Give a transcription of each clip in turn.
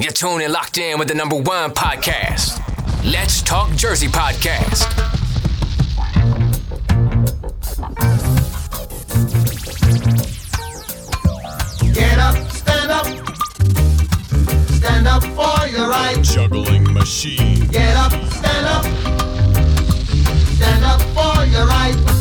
You're tuned and locked in with the number one podcast, Let's Talk Jersey Podcast. Get up, stand up, stand up for your right. Juggling machine. Get up, stand up, stand up for your right.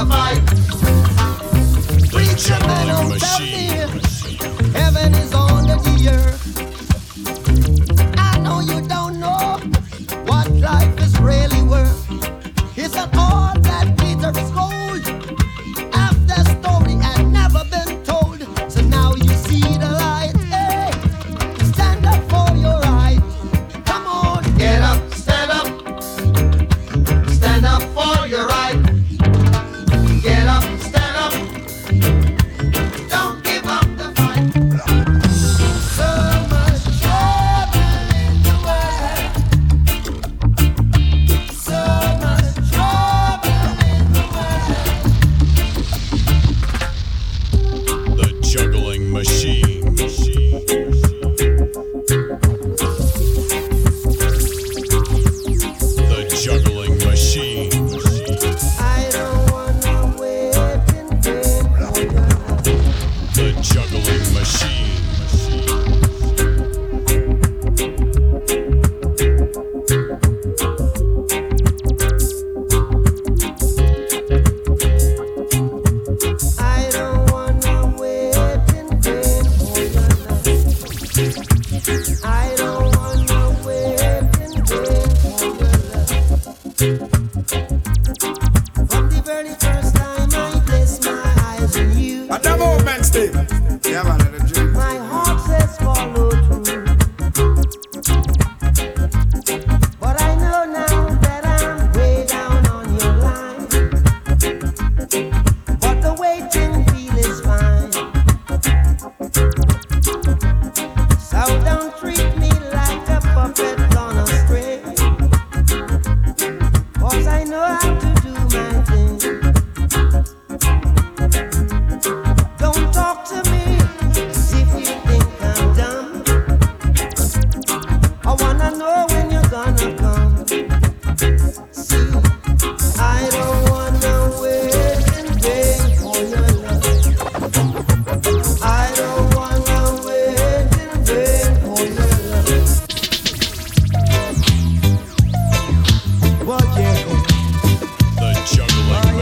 the fight.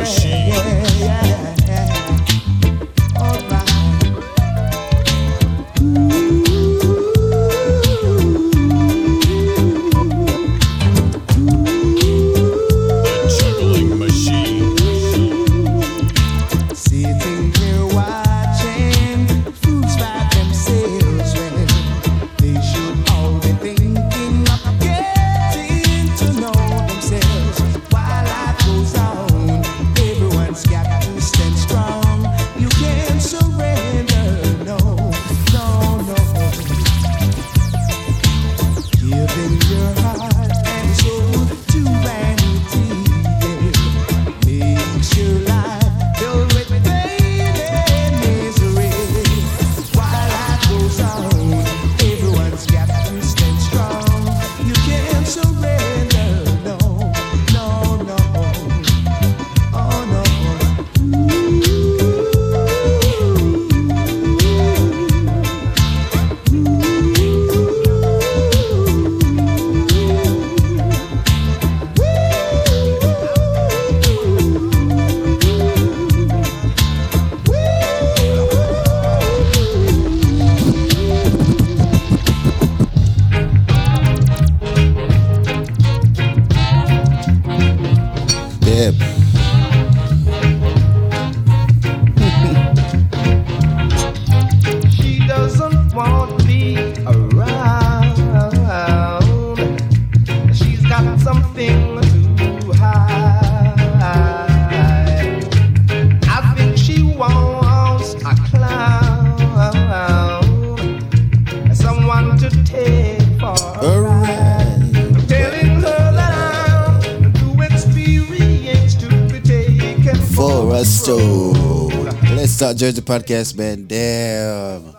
我食 Jersey podcast, man. Damn.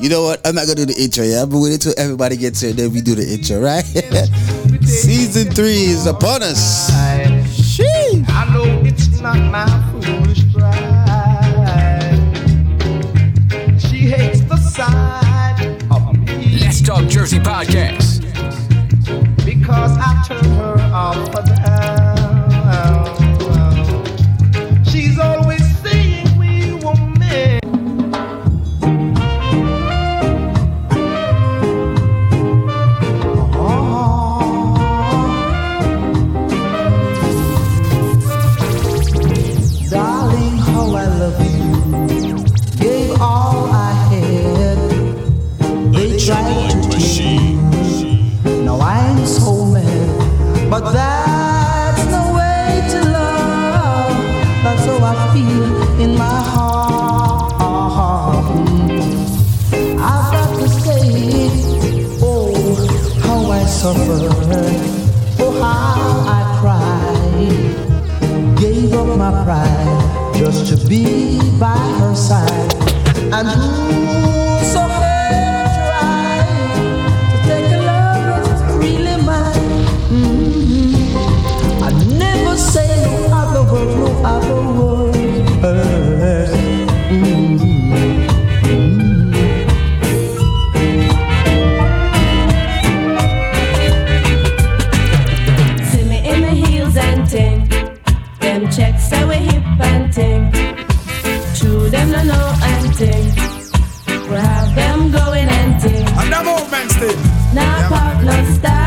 You know what? I'm not gonna do the intro. Yeah, I'm gonna wait until everybody gets here, then we do the intro, right? Season three is upon us. I know it's not my foolish pride. She hates the sight of me. Let's talk Jersey podcast. Because I her off. to be by her side. And Now yeah, no style.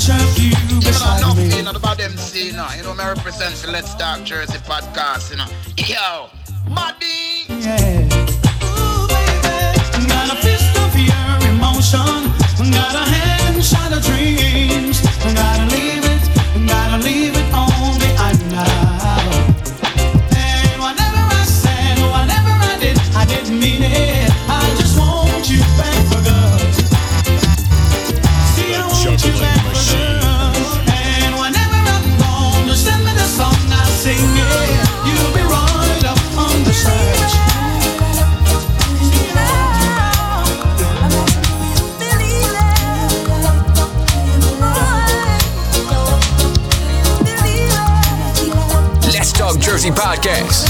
picture of you beside me. You about them saying, uh, you know, you know, I represent the Let's Talk Jersey podcast, you know. Yo! Yeah. Got a fist of your emotion. Got a hand shot a dream. Jersey podcast.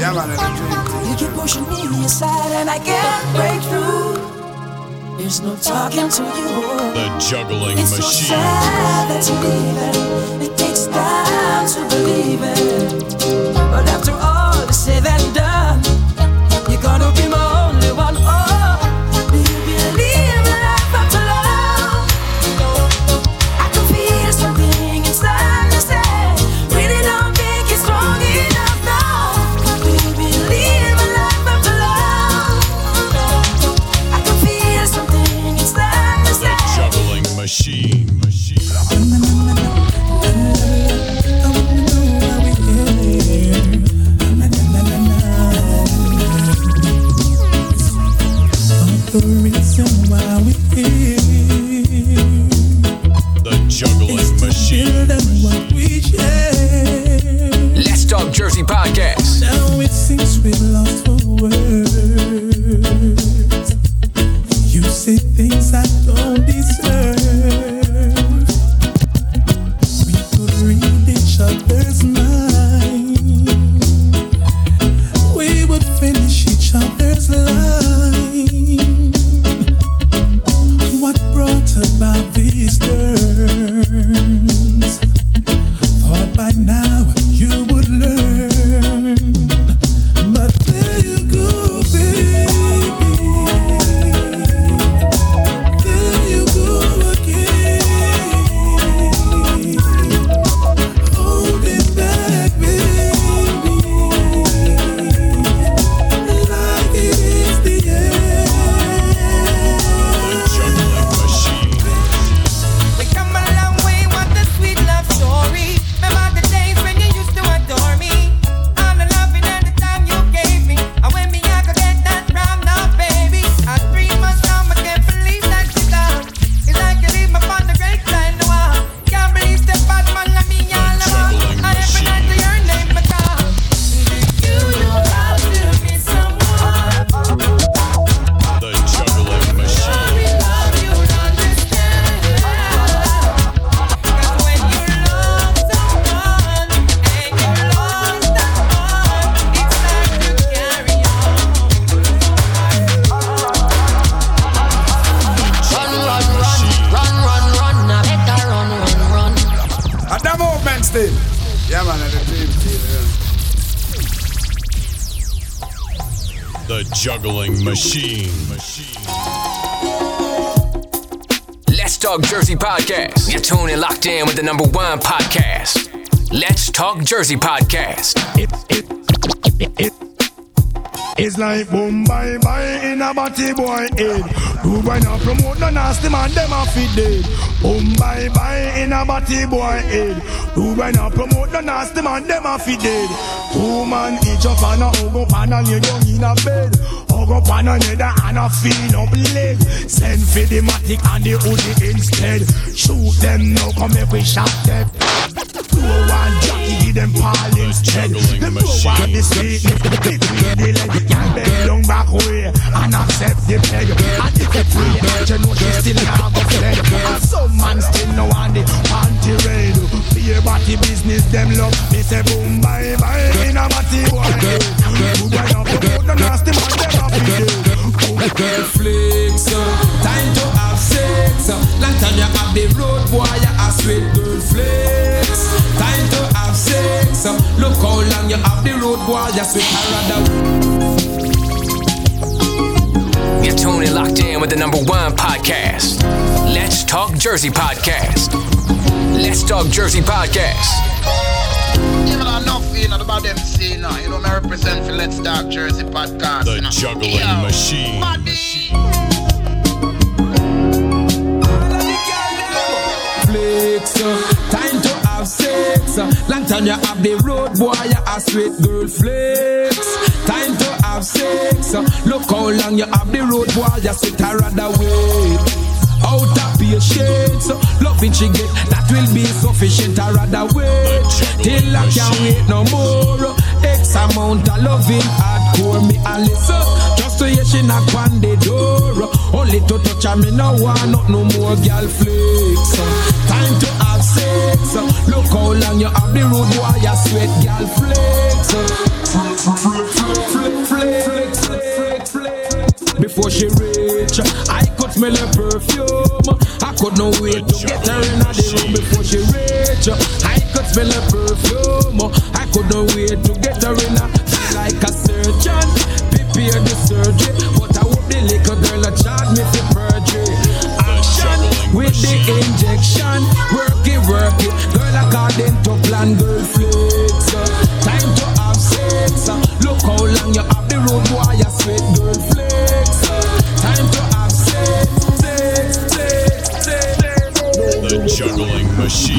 Yeah, man. You keep pushing me aside and I can't break through. There's no talking to you. The juggling it's machine. So sad that you're. It takes time to believe it. But after all is said and done, you're gonna be more. Podcast. Now it seems we lost. Talk Jersey Podcast. You're in locked in with the number one podcast. Let's Talk Jersey Podcast. It's like boom bye bye in a batty boy head. Do boy not promote no nasty man, them a fit dead. Boom bye bye in a batty boy head. Do boy not promote no nasty man, them a fit dead. Two man each up and a hug up and a lay down in a bed. Hug up on another and a feel up leg. Send for the matic and the hoodie instead. Shoot them now, come make we shot them. Do one jockey, give them Paul instead. Them go on the street, big the leg. Can bend down back way and accept the peg. And if you free, you know she still have a flag. And some man still no on the panty raid. Beer body business, them love. Me say boom, bye bye, in a body boy. Good boy, up, up, the nasty man, them a be Girl flicks, time to have sex. Long time you have the road boy, you a sweet girl flicks. Time to have sex. uh, Look how long you have the road boy, you sweet rather. You're tuning in locked in with the number one podcast. Let's Talk Jersey Podcast. Let's Talk Jersey Podcast. You know, enough you know about them scene now. You know, I represent for Let's Talk Jersey podcast. The you know. juggling Yo, machine. flicks. uh, Time to have sex. uh, Long time you have the road boy, you a sweet girl flicks. Time to have sex. uh, Look how long you have the road boy, you sweet I rather wait. Out shades, uh, loving she get that will be sufficient. I rather wait till I can't wait no more. X amount of loving hardcore me a listen. Just to hear she knock on the door. Only to touch her, me no want not no more girl flicks. Time to have sex. Look how long you have the road boy, you sweat girl flick. Before she reach, smell her perfume. I could no wait to get her in the room before she reach. I could smell her perfume. I could no wait to get her in a like a surgeon. Prepare the surgery, but I hope the little girl a charge me for perjury. Action with the injection, work it, work it. Girl according to plan, girl flicks. Time to have sex. Look how long you have the road, boy, you sweet girl flicks. Time to juggling machine.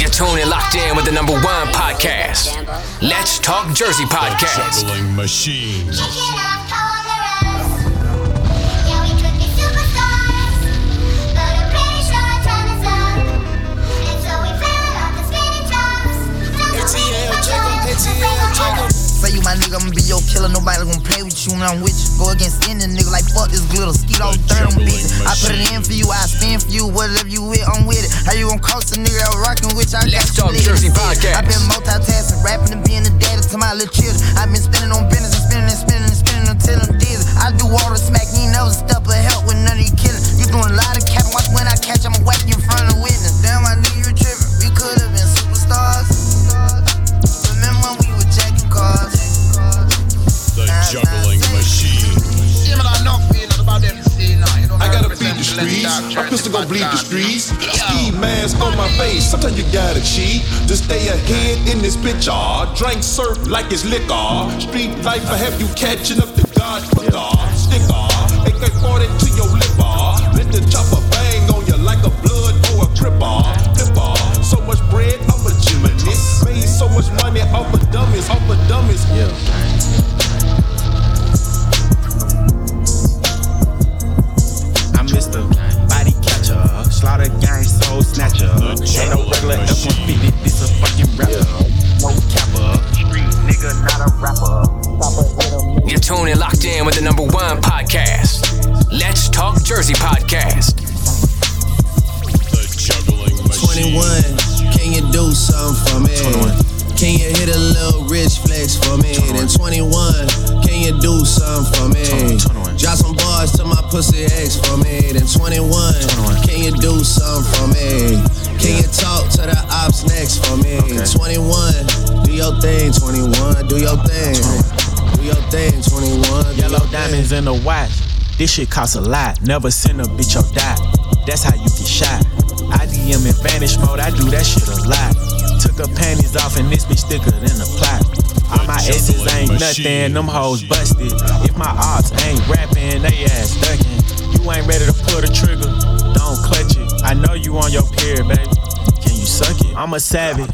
You're tuning in locked in with the number one podcast. Let's Talk Jersey The Podcast. juggling machine. My nigga, I'ma be your killer. Nobody gonna play with you when I'm with you. Go against any nigga like fuck this glitter. Skeet all third on bitch. I put it in for you, I stand for you. Whatever you with, I'm with it. How you gonna cost a nigga out rockin' with you? I got Let's Talk niggas Jersey. Podcast. I've been multitasking, rapping and being a daddy to my little children. I've been spending on business and spending and spending and spending until I'm dizzy. I do all the smack, you ain't never step bleed the streets. Ski mask on my face. Sometimes you gotta cheat to stay ahead in this bitch. Ah, drink surf like it's liquor. Street life, I have you catching up watch. This shit costs a lot. Never send a bitch or die. That's how you get shot. I DM in vanish mode. I do that shit a lot. Took her panties off and this bitch thicker than a plot. All my exes ain't nothing. Them hoes busted. If my ops ain't rapping, they ass ducking. You ain't ready to pull the trigger. Don't clutch it. I know you on your period, baby. Can you suck it? I'm a savage.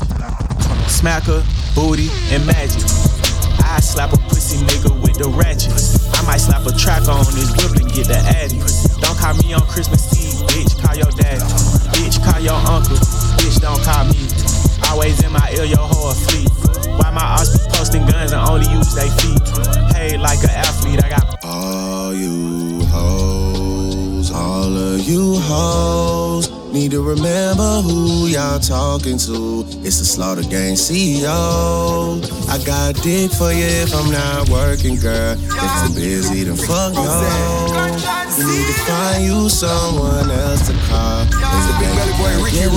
Smacker, booty, and magic. I slap a pussy nigga with the ratchet. I might slap a track on his whip and get the addy. Don't call me on Christmas Eve, bitch. Call your daddy. Bitch, call your uncle. Bitch, don't call me. Always in my ear, your whole fleet. Why my ass be posting guns and only use they feet? Hey, like an athlete, I got All you hoes, all of you hoes need to remember who y'all talking to. It's the Slaughter Gang CEO. I got dick for you if I'm not working, girl. If I'm busy, then fuck no. You need to find you someone else to call. It's a big belly boy, Ricky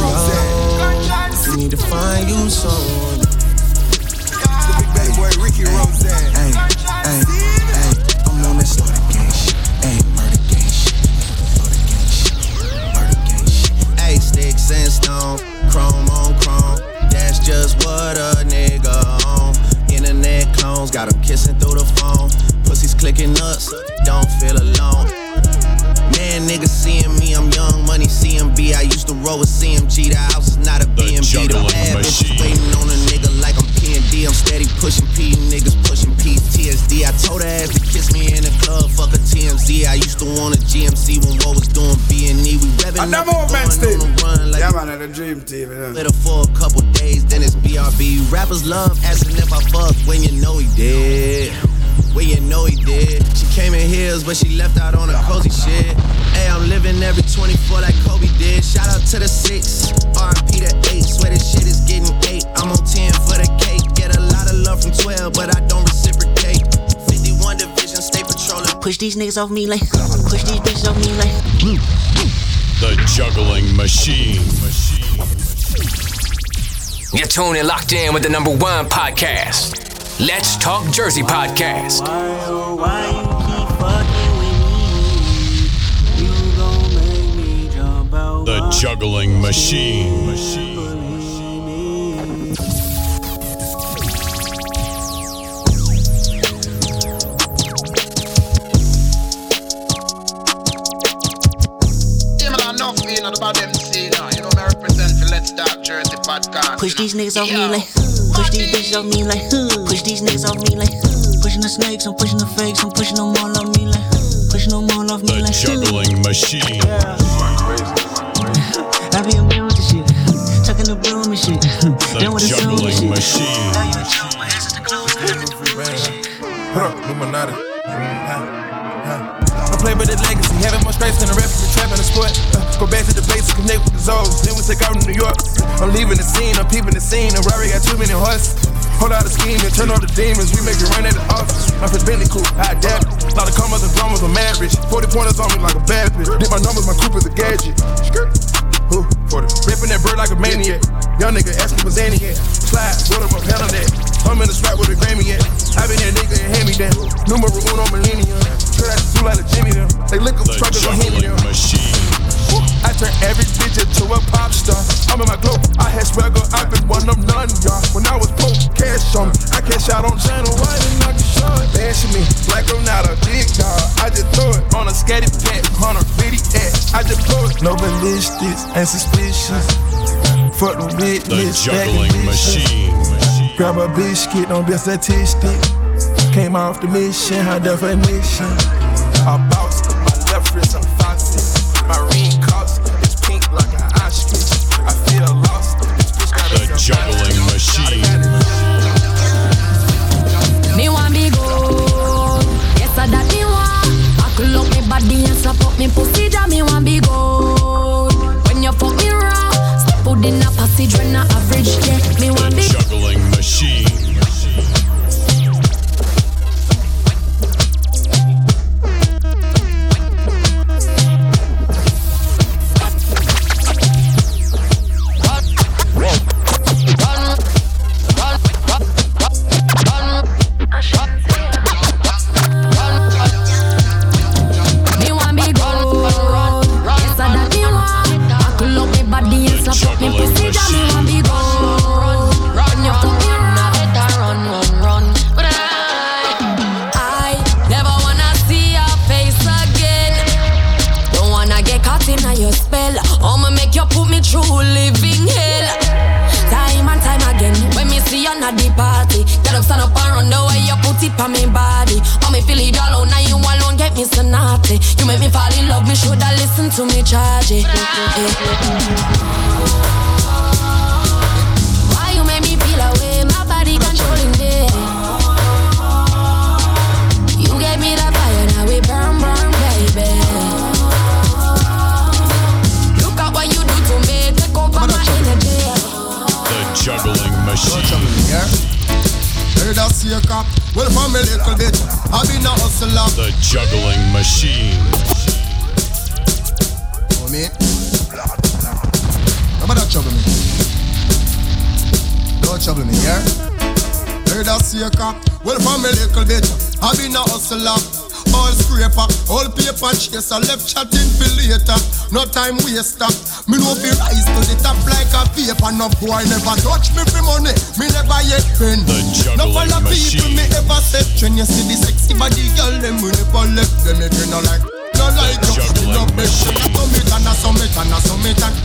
You need to find you someone. It's the big belly boy, Ricky Roseanne. Stone, chrome on chrome. That's just what a nigga on. Internet clones got 'em kissing through the phone. Pussies clicking so don't feel alone. Man, niggas seeing me, young money CMB. I used to roll with CMG. The house is not a B&B. The juggling bad bitches machine. waiting on a nigga like I'm P&D. I'm steady pushing P, niggas pushing PTSD. I told her ass to kiss me in the club, fuck a TMZ. I used to want a GMC when what was doing B&E. We revving And up them old men and still. going on a run like Yeah, man, and the dream team. You know. Later for a couple days, then it's BRB. Rappers love asking if I fuck when you know he did. When you know he did. She came in heels, but she left out on a cozy shit. Hey, I'm living every 24 like Kobe did. Shout out to the six, RP to eight. Swear this shit is getting eight. I'm on 10 for the cake. Get a lot of love from 12, but I don't reciprocate. 51 division, stay patrolling. Push these niggas off me like, push these bitches off me like. The juggling machine. You're tuned and locked in with the number one podcast. Let's Talk Jersey Podcast. The juggling machine. Yeah, man, enough being about them see now. You know, me represent for Let's Talk Jersey podcast. Push these niggas off me like, push these bitches off me like, push these niggas off me like, pushing the snakes, I'm pushing the fakes, I'm pushing them all off me like, pushing them all off me The like. juggling machine. I be in with the shit, tucking the broom and shit, The done with the song and juggling shit. machine. Huh, Illuminati. Play with the legacy, having more stripes than a referee, trapping the sport. Uh, go back to the basics, connect with the zones. Then we take out to New York. I'm leaving the scene, I'm peeping the scene. And Rari got too many horses. Hold out a scheme and turn off the demons. We make it run at the office. My first Bentley coupe, I adapt. it. Lot of commas and dramas, I'm rich. 40 pointers on me like a bad bitch. Did my numbers, my coupe is a gadget. Skirt. Who? 40. Ripping that bird like a maniac. Young nigga asking for Zanny at. Slide, what up, on that. I'm in the strap with a Grammy at. I been that nigga and hand me down. Numero uno millennium. Sure that's too like a Jimmy them. They lick up The truckers on Henny juggling them. machine. I turn every bitch into a pop star. I'm in my glow. I had swagger, I've been one of none, y'all. When I was broke, cash on me. I cash out on channel white and I can show it. Bashing me like I'm not a big dog. I just throw it on a scatty pack, hunter, bitty ass. I just blow it. No ballistics and suspicious. Fuck the The witness. juggling machine. Grab a biscuit, don't be a statistic. Came off the mission, high definition. I bounce, my left wrist, I'm foxy. Marine cuffs, it's pink like an ostrich. I feel lost, this bitch got The juggling machine. Me want be good. Yes, I that me want. Buckle up me body and slap up me pussy. That me want be good. When you fuck me raw, step out in a passage when I average. Yeah, me want The be. juggling machine. So naughty. You make me fall in love, me shoulda listen to me charge it. Why you make me feel away? My body controlling me. You gave me that fire, now we burn, burn, baby. Look at what you do to me, take over my energy. The juggling machine. Heard I see a cop. Well, from a little bit, I been a hustler. The juggling machine. Oh, about that trouble me? Don't trouble me, yeah? Heard a cop. Well, from a little bit, I been a hustler. All scraper, all paper chaser, left chatting for later. No time waster. Me no fi rise to the top like a paper. No boy never touch me for money. Me never yet friend. No follow people me ever set trend. You see the sexy body girl, them we never left them. If you no like, no like you. No. I summit and I summit and I summit and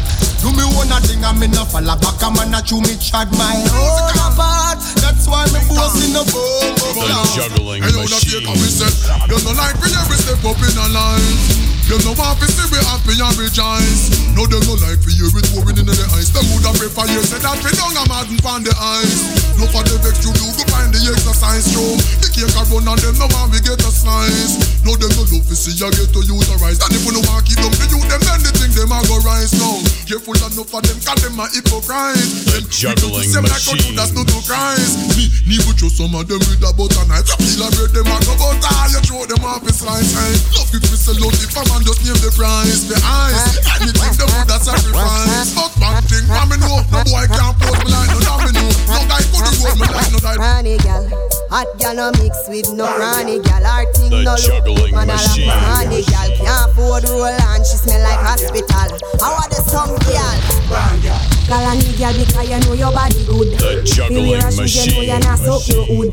do me one a thing and me no fall back. A man a chew me chad my own apart. That's why me boss in the boom. The juggling Hey, you not take a step. You no like when every step up in a line. You no want to see we happy and rejoice. No, them no like for you with pouring in the ice. Them would have prefer you say that we don't have madden on the ice. No for the vex you do go find the exercise room. The cake a run and them no want we get a slice. No, them no love to see you get to use a rise. And if you no want keep them to you, them then the thing them a go rise now. Careful enough for them, cause them a hypocrite. The juggling Them like a machine. Judas no to Christ. Me, me would show some of them with a butter knife. You feel bread them a go butter. Ah, you throw them off a slice. Love it we sell out the farm and just name the price. The eyes, anything them would a sacrifice. Fuck man thing, man me know. No boy can't put me like no domino. No guy could hold me like no die. Cranny gal, hot gal no mix with no cranny gal. Her thing The no look juggling man a machine. like gal. Can't afford roll and she smell like hospital. How are the some gal? Cranny gal because you know your body good. The Feel juggling your shoes, you know machine. you not suck your hood.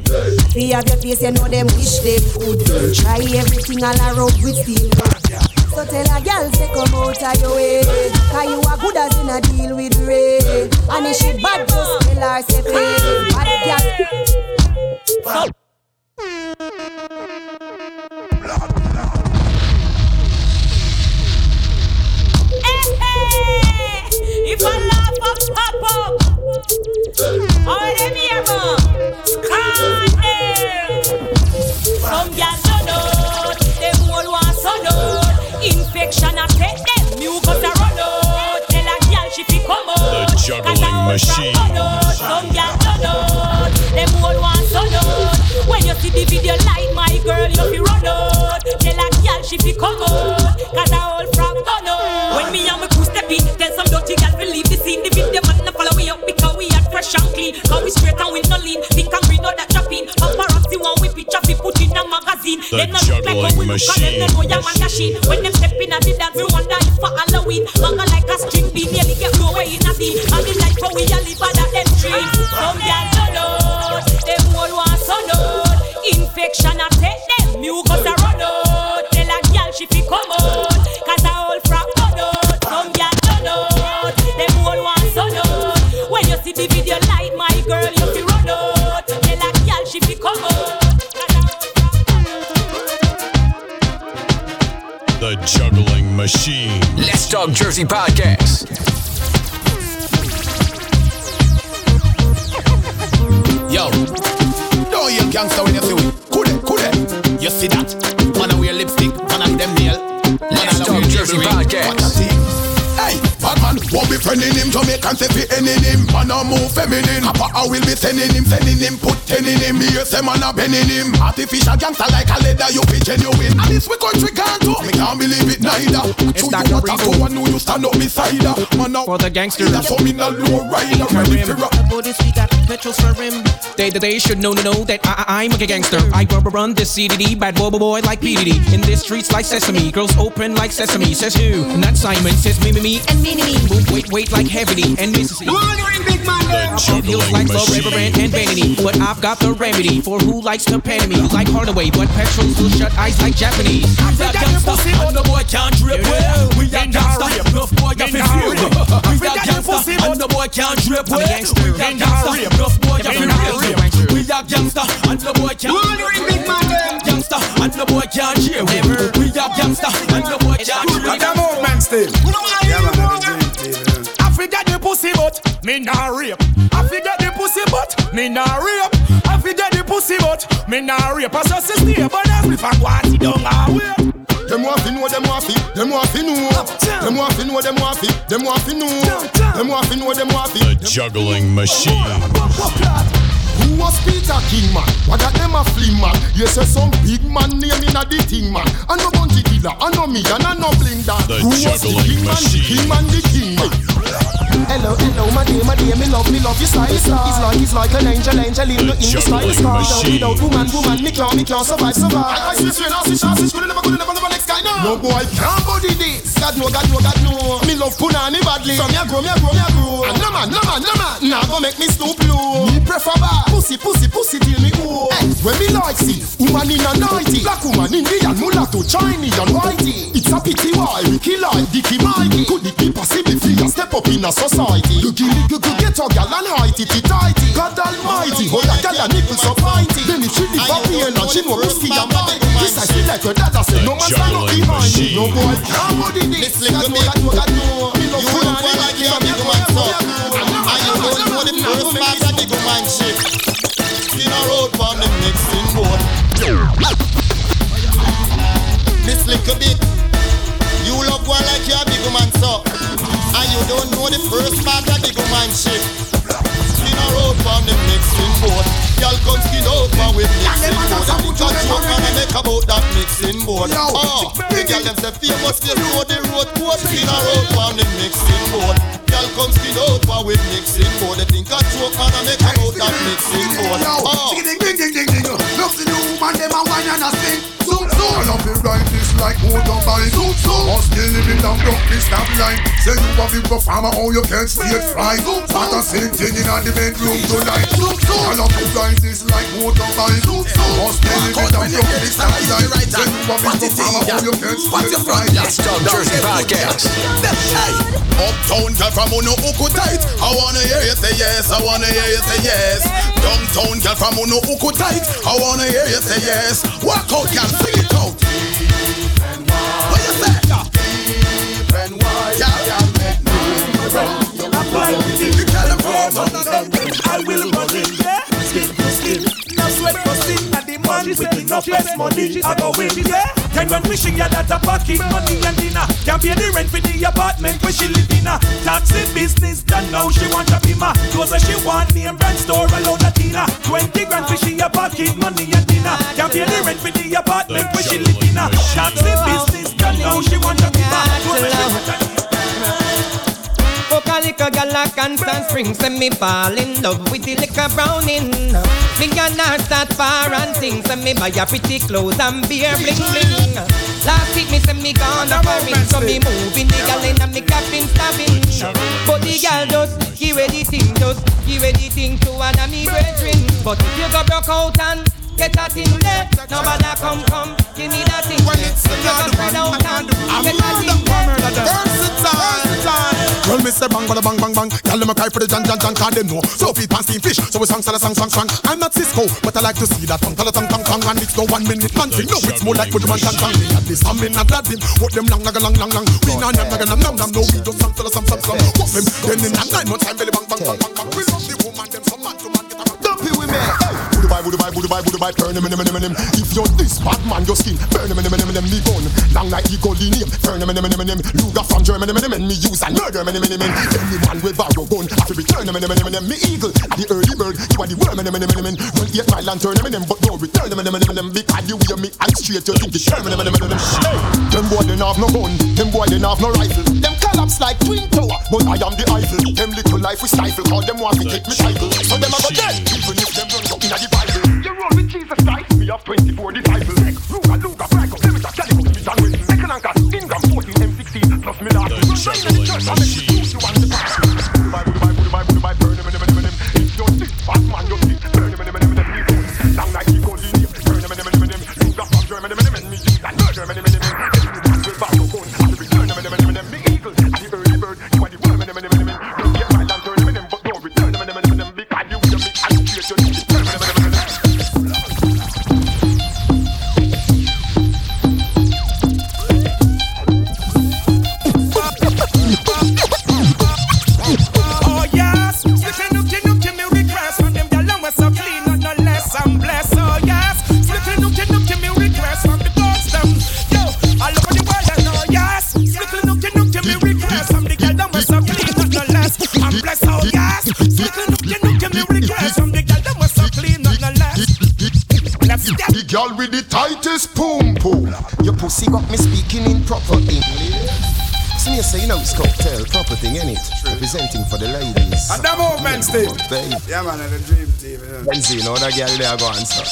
Feel have your face, you know them wish they could. Try everything all around with steam. So tell a gal say come out of your way Cause you are good as in a deal with rain And if she bad just tell her say pay Bad gal If I laugh up, pop up. Hmm. All them here, man. Can't. Some don't know. Them all want so know. Infection a take them. Mucus a run out. Tell a she fi come out. The juggling machine. Some gal don't know. Them all want so know. When you see the video like my girl, you fi run out. Tell a gal she fi come out. Cause a whole frog don't know. When me and my crew step in, tell some dirty gal to leave the scene. The video man no follow we up because we are fresh and clean. Cause we straight and we no lean. Think and read all that dropping. Paparazzi want we picture fi put in a magazine. The Them no look like how we look and them no know ya man machine. When them step in at the dance, we wonder if for Halloween. Manga like a string bean, nearly get away in a bean. And the life how we a live that them dream. Some gal don't know, them all want so know. Infection a take them, mucus a run out. Tell a gal she fi come out, cause a whole frack run out. Some gal don't know, them all want so know. When you see the video like my girl, you fi run out. Tell a gal she fi come out. The juggling machine. Let's Talk Jersey Podcast. Yo, don't gangster when you see we. Could it, could it? You see that? Man, I wear lipstick, man, I them nail. Man, I Let's Talk Jersey jewelry. Podcast. What a. Hey, bad man, won't be friending him, Jamaican say fi ending him. Man a move feminine, Papa I will be sending him, sending him, put ten in him. Here say man a bending him. Artificial gangster like a leather, you be genuine. And this we country can't do, me can't believe it neither. It's True, Dr. you want to Breezy. go and know you stand up beside her. Man a For the gangsters. That's how me no low rider, ready to rock. Bodies, we got metros for him. They, they, they should know, know, know that I, I, I'm a gangster. I run, run this CDD, bad boy, boy, boy like PDD. In this streets like sesame, girls open like sesame. Says who? Not Simon. Says me, me, me, and me, me, me. Wait, wait, wait like heavily and Mississippi. The Feels juggling like love, machine. reverend and vanity, but I've got the remedy for who likes to pan me. Like Hardaway, but petrol still shut eyes like Japanese. We a gangster, and the boy can't drape well. We a gangster, enough boy got fi feel. We a gangster, and the boy can't drape well. We a gangster, Enough boy can be real. We are gangster and the boy can't. big man. Gangster and the boy can't cheer. We are gangster and the boy can't cheer. The movement still. Yeah, man, let me do it, yeah. I forget the pussy but me nah rape. I forget the pussy but me nah rape. I forget the pussy but me nah rape. I just stay but every fan want it down away. Them want fi know, them want fi, them want fi know. Them want fi know, them want fi, them want fi know. Them want fi know, them want fi. The juggling machine. Who was Peter King man? What that them a flim man? You say some big man name in a the thing man. I no bounty killer, I know me, and I no bling that. The Who was the juggling king man? The machine. king man, the king man. Hello, hello, my dear, my dear, me love, me love your style, style. It's like, it's like an angel, angel in the, in the style, juggling style. Without woman, woman, me can't, me can't survive, survive. I see straight, I see short, see could never, could never, never next guy now. No boy can't body this. God know, God know, God know. Me love punani badly. From me a grow, me a grow, me a grow. And no man, no man, no man. Nah, go make me stoop low. Me prefer bad. Pussy, pussy, pussy till me oh. Hey, when me like see, woman in a nighty. Black woman Indian, mulatto, Chinese and whitey. It's a pity why we kill like Dicky Mikey. Could it be possible for you step up in a society? You give me, you could get a gal and heighty, tighty. God almighty, hold a gal and nipples so mighty. Then if she live up here and she know pussy and mighty. This I feel like your dada say no man stand up juggling behind me. machine. No boy can't body this. This little bit, you look like you're a big man so And you don't know the first part of the big man shit In a road from the mixing board This little bit don't know the first part of the big man shit In a road from the mixing board Y'all come skin over with mixing board And we got joke and I make about that mixing board Oh, ah, the girl them say famous they road the road code Skin a road from the mixing board Y'all come skin over with mixing board They think I joke and I make about that mixing board Oh, this like motorbike. Zoom zoom. Must be living down this stop line. Say you a big performer, how you can stage fly. Zoom zoom. What a same thing in the bedroom tonight. I love oh, it right this like zoom. Must be living down this stop line. Say you a big performer, how you can stage fly. Let's Talk Jersey Podcast. Hey, uptown girl from Uno Uku tight. I wanna hear you say yes. I wanna hear you say yes. Downtown girl from Uno Uku tight. I wanna hear you say yes. Walk out, girl, sing it out. I will run in there, skin to skin. Sweat sin, and the man with enough less money, I go win, yeah. That a pocket money and dinner, can pay the rent for the apartment where she live in a taxi business. Done now she want a bima, where she want name brand store alone a. Twenty grand for she pocket money and dinner, can pay the rent for the apartment where she in a taxi business. Done now she want a bima, where she want A liquor gal a constant spring Send me fall in love with the liquor browning. Me gal not start far and things Send me buy a pretty clothes and beer bling bling. Last week me send me gonna foreign So me moving the gal in and me capping stabbing. But the gal just give the thing Just give the thing to one of me brethren But if you go broke out and Get that thing there, nobody come come, give me that thing there. You go spread out and get that thing there. Versatile. Girl, me say bang, bada bang, bang, bang. Tell them I cry for the jan, jan, jan, can them know. So feet and steam fish, so we sang, sala, sang, sang, sang. I'm not Cisco, but I like to see that tongue, tala, tongue, tongue, tongue, and it's no one minute man thing. No, it's more like with one tan, tan. Me at this, I'm in a glad him. What them long, naga, long, long, long. We na, na, naga, nam, nam, nam. No, we just sang, tala, sang, sang, sang. What them? Then in a nine months time, belly bang, bang, bang, bang, bang. We love the woman, them some man to man get a Budu bye, budu bye, budu bye, budu bye, burn them, them, them. If you're this bad man, your skin, burn them, them, them, them, me gun. Long like eagle name, burn him, them, them, them, them, Luger from Germany, them, them, me use and murder, them, them, them. Anyone with barrow gun, have to return them, them, them, them, me eagle. The early bird, you are the worm, them, them, them, Run eight mile and turn them, them, but don't return them, them, them, them, because you wear me and straight, you think it's turn them, them, them, them. Hey, them boy they have no gun, them boy they have no rifle. Them collapse like twin tower, but I am the Eiffel. Them little life we stifle, cause them want to take me title. So them a go dead, run up in the Bible. You roll with Jesus Christ, we have 24 disciples. Luger, Luger, Franco, Levita, Calico, Smith and Wesson, Ecolanca, Ingram, 14, M16, plus Miller. Run right in the church, I make you you want the pass. Goodbye, goodbye, goodbye, goodbye, burn them, them, them, them. If you're sick, fat man, you're sick. Burn them, them, them, them, them. Long like eagle, linear. Burn them, them, them, them. Luger, from Germany, them, them, me use and murder, them, them, them, Representing for the ladies. At the moment, Steve. Babe. Yeah, man, at the dream team. Yeah. Benzie, you that girl there go answer.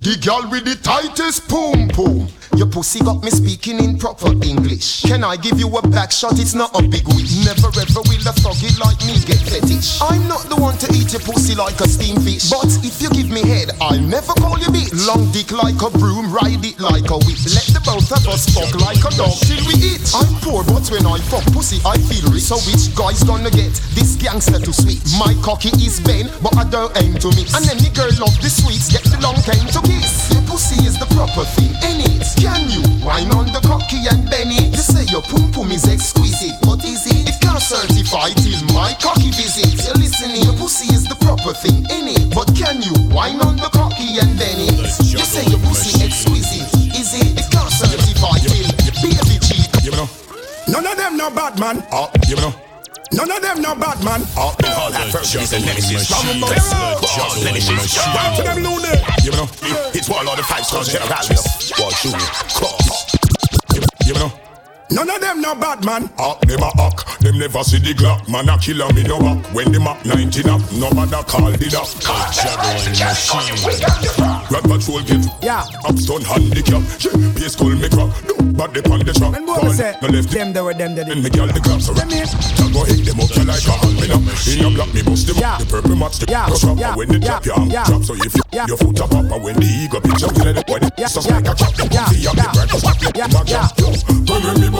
The girl with the tightest boom boom. Your pussy got me speaking in proper English. Can I give you a back shot? It's not a big wish. Never ever will a froggy like me get fetish. I'm not the one to eat your pussy like a steamed fish. But if you give me head, I'll never call you bitch. Long dick like a broom, ride it like a whip. Let the both of us fuck like a dog till we eat. I'm poor, but when I fuck pussy, I feel rich. So which guy's gonna get this gangster to sweet? My cocky is Ben, but I don't aim to mix. And any girl love the sweets, get the long cane to kiss. Your pussy is the proper thing, ain't it? Can you wine on the cocky and Benny? You say your pum pum is exquisite, but is it? It can't certify it is my cocky visit. You're listening, your pussy is the proper thing, ain't it? But can you wine on the cocky and Benny? You say your pussy exquisite, is it? It can't certify till baby know, none of them no bad man. Oh, you know. None of them no bad man. Oh, in all that first is the nemesis. From the nemesis. Down to them loony. You know, it's one of the five stars generalis. One, two, cross. You know. None of them no bad man. Up them a hack. Them never see the Glock. Man a killer me no back. When them up 19 up, no matter call the doc. Juggling machine. Rat patrol get Yeah. upstone handicap. Yeah, base call me crap. No, but they on the trap. And what say? no left Them they were them they and me girl the claps around. Can go hit them up you like a hand me up. In a black me bust them up. The purple match the Yeah. cross up. Yeah. And when they Yeah. drop your arm Yeah. drop. So if you your foot up up and when the ego pitch up, kill it. When it Yeah. just Yeah. like a trap. Them Yeah. pussy up the Yeah. bread just like Yeah. them a Yeah.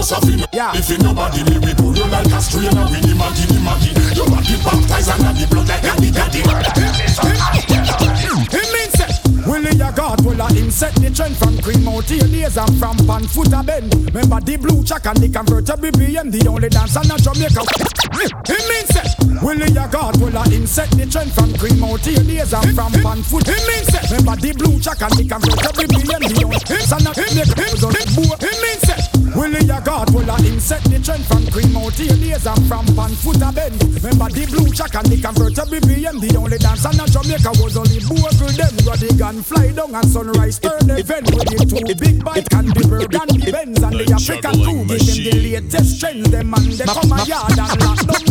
Drop. But when me bust a fin, Yeah. if you nobody me we pull you like a strainer. We the Maggie, the Maggie. Your body baptized and the blood like a the Willie a God will a him set the trend from cream out here days and from pan foot a bend. Remember the blue check and the convertible BM, the only dance in Jamaica. Him mean say Willie a God will a him set the trend from cream out here days and from pan foot. Him mean say remember the blue check and the convertible BM, the only dance in Jamaica. Him mean say Willie a God will a him set the trend from cream out here days and from pan foot a bend. Remember the blue check and the convertible BM, the only dance in Jamaica was only bogle them got the gun fly down and sunrise turn the event with the two big bike and the burgundy Benz and the African crew. give them the latest trends them and they come a yard and lock down the.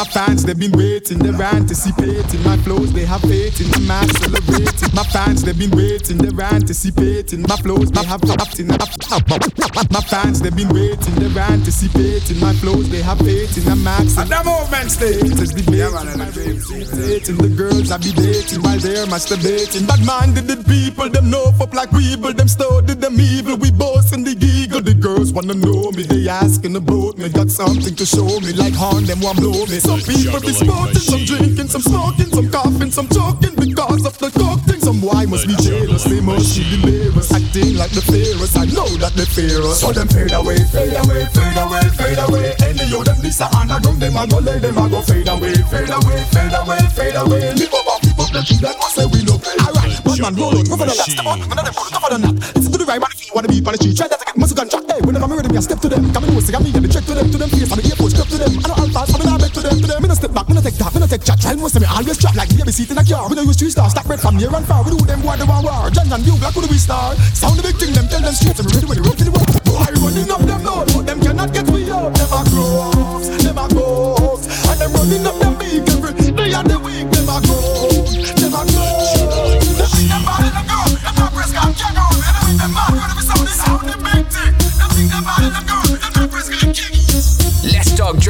My fans, they've been waiting, they're anticipating my flows, they have faith in I'm celebrating. My fans, they've been waiting, they're anticipating my flows, they have faith in My fans, they've been waiting, they're anticipating my flows, they have faith in them, I'm At the movement stage. It's the Yeah, man, at the dream team. dating the girls I be dating while they're masturbating. Bad minded the people, them know up like weevil, them studied them evil. We boss and the eagle. The girls wanna know me, they asking about me. Got something to show me, like horn them want blow me. Some people be sporting, some drinking, some smoking, some coughing, some talking because of the coke thing. Some boy must be jealous, they must be delirious, acting like the fearless. I know that they fear us. So them fade away, fade away, fade away, fade away. Any of them this a underground, them a go lay, them a go fade away, fade away, fade away, fade away. Live up, up, up, them should not say we play. Alright, but man, roll out, cover the lap, step none of them put cover the nap. Listen to the right man if you wanna be on the street. Try that get muscle contract. Hey, whenever I'm ready, me I step to them. Come in, say, I'm me, get the check to them, to them face. I'm the airport, step to them. I know all fast, I'm in back to them, to them. Me no step back, me no take that, me no take chat. Try most of me always trap like me, be seat in a car. We no use three stars, stack bread from near and far. We do them war, the war war. John and you, black with the we star. Sound the big thing, them tell them straight. Me ready when they run to the war. Boy, running up them note, but them cannot get me up. Them a close, them a close. And them running up them big every day of the week.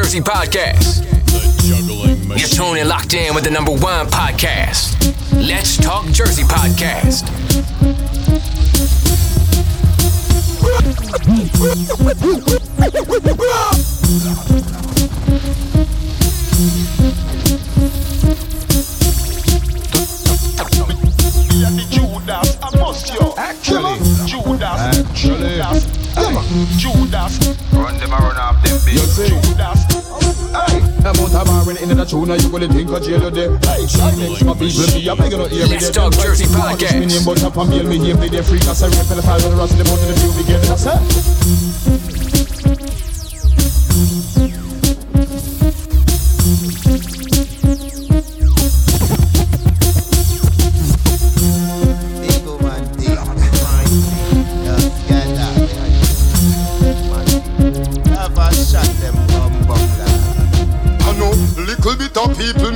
Jersey Podcast. You're machine. tuned and locked in with the number one podcast. Let's Talk Jersey Podcast. Yeah, the Judas, I must yo. Actually. Judas, Judas, Judas. Run them and run off them You bitch. see, Judas. Hey, about a bar in the tune, you gonna think of jail there. Hey, try next my people, me a beg you not hear me. Let's. Talk Jersey Me name but up and mail me name, me there free, cause I for the five of the rest of the boat in the view, we get it, I say.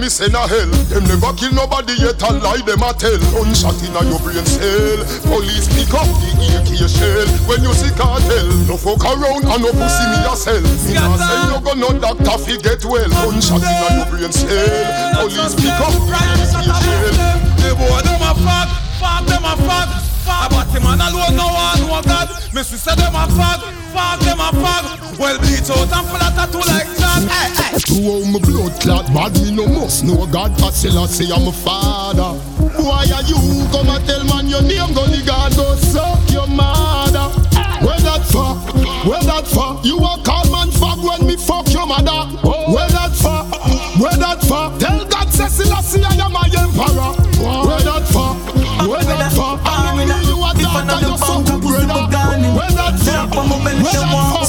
Send a hell. Them never kill nobody yet a lie them a tell. Gunshot inna your brain cell. Police pick up the AK shell. When you see cartel, no fuck around and no pussy me yourself. Me nah say you go no doctor fi get well. Gunshot inna your brain cell. Police pick up the AK shell. The boy them a fuck, fuck them a fuck. But the man alone no one know God. Me say them a fuck, fuck them a fuck. Well bleach out and full of tattoo like that. Hey, hey. To how my blood clot me no must know God for Selassie I'm a father. Why are you come and tell man your name? Go the God go suck your mother. Where that fuck, Where that fuck You a call man fuck when me fuck your mother. Where that for? Where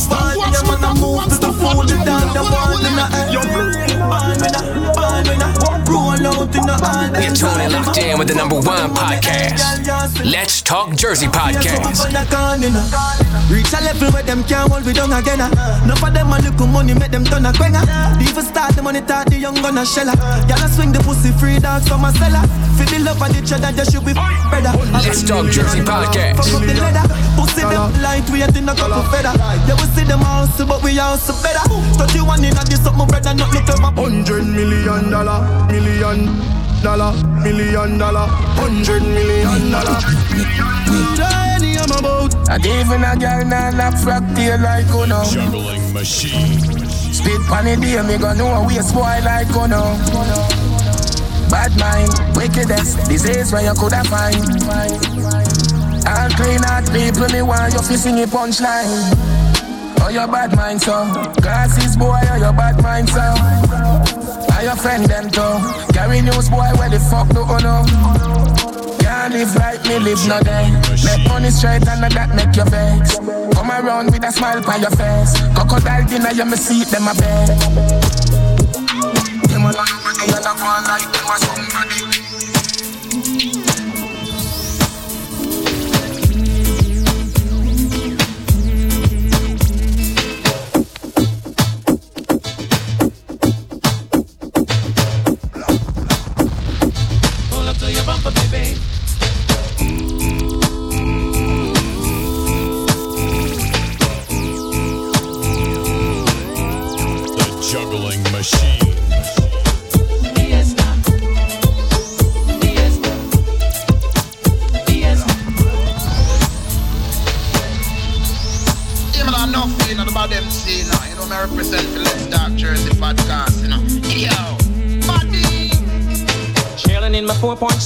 that for? Yeah, man, I move to the food down the wall in the Yo, Roll out in the hand You're tuned totally locked in with the number one podcast. Let's Talk Jersey Podcast. Reach a level where them can't hold we down again. Uh. Enough of them a look money make them turn a quenga. Even start the money talk the young gonna shella. Y'all swing the pussy free dogs from a cellar. Feel the love of the cheddar, you should be better. Let's Talk Jersey Podcast. Fuck up the leather, pussy them lightweight in a couple feather. Yeah, we see them house, but we also better. Touch you one in a this up, my brother, not look at my Hundred million dollar, million dollar, million dollar, hundred million dollar. Tiny I'm about. And even a girl nah lap frack tail like you know. Juggling machine. Spit pan the day, me gon' know a waste boy like you know. Bad mind, wickedest, disease where you coulda find. All clean out people, me want you fi sing a punchline. Oh, your bad mind, so? Glasses boy, oh, your bad mind, so? Are your friend them too Carry news boy, where the fuck do you know? Can't live like me, live no day. Make money straight and that make you vex Come around with a smile on your face. Crocodile dinner, you me see them a bed. Them a not one like them a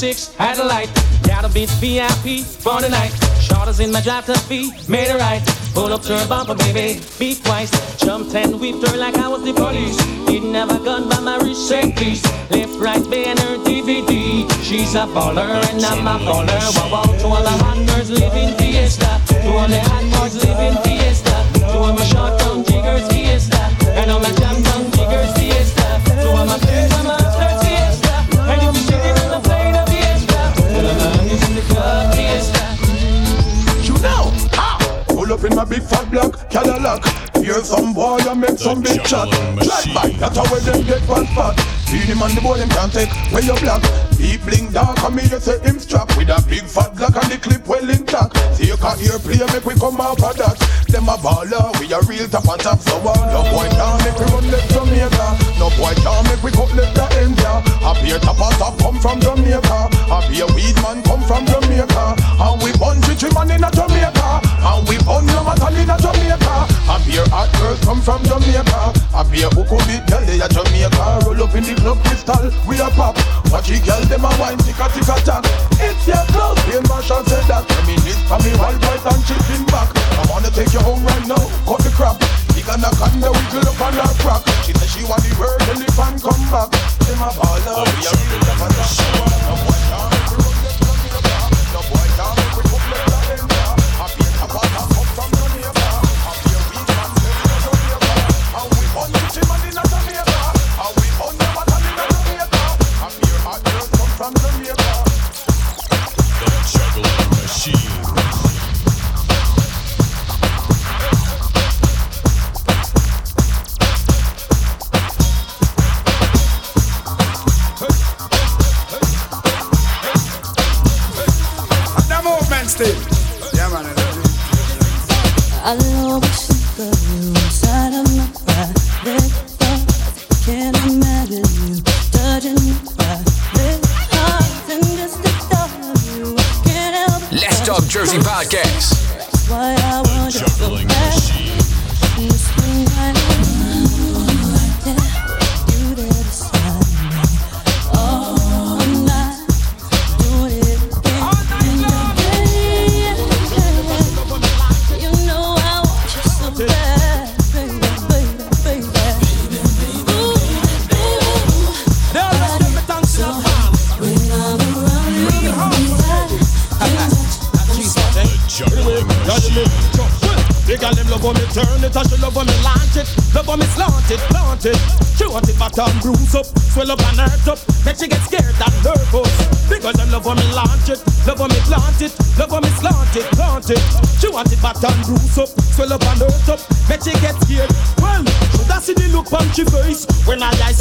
4.6 Adelaide. Gotta beat VIP for the night. Shorters in my drive to be made it right. Pull up to her bumper, baby. Beat twice. Jumped and whipped her like I was the police. Didn't have a gun by my wrist, please. Left, right, banner, DVD. She's a baller and I'm a baller. Wow, wow, to all the hot girls living fiesta. To all the hot boys living fiesta. Black Cadillac. Hear some boy and make some big chat. Drive by, that's how them get fat fat. See him and the boy them can't take where you black. Deep bling dark and me you say him strap with a big fat black and the clip well intact. See you can hear play make we come out of that. Them a baller, we a real top and top so uh, No boy can't make we run left Jamaica. No boy can't make we cut left the India. A beer top and top come from Jamaica. A beer weed man come from Jamaica. And we bun chichi man in a Jamaica. And we bun matter in a Jamaica. A beer hot girl come from Jamaica. A beer who could be they a Jamaica. Roll up in the club crystal, we a pop. Watch the girl them a wine ticka ticka tack. It's your clothes, Bill Marshall said that. I mean it for me white white and chicken back. I wanna take you home right now, cut the crap. He gonna come the wiggle up on her crack. She said she want the bird when the fan come back. Them a baller, oh, we a real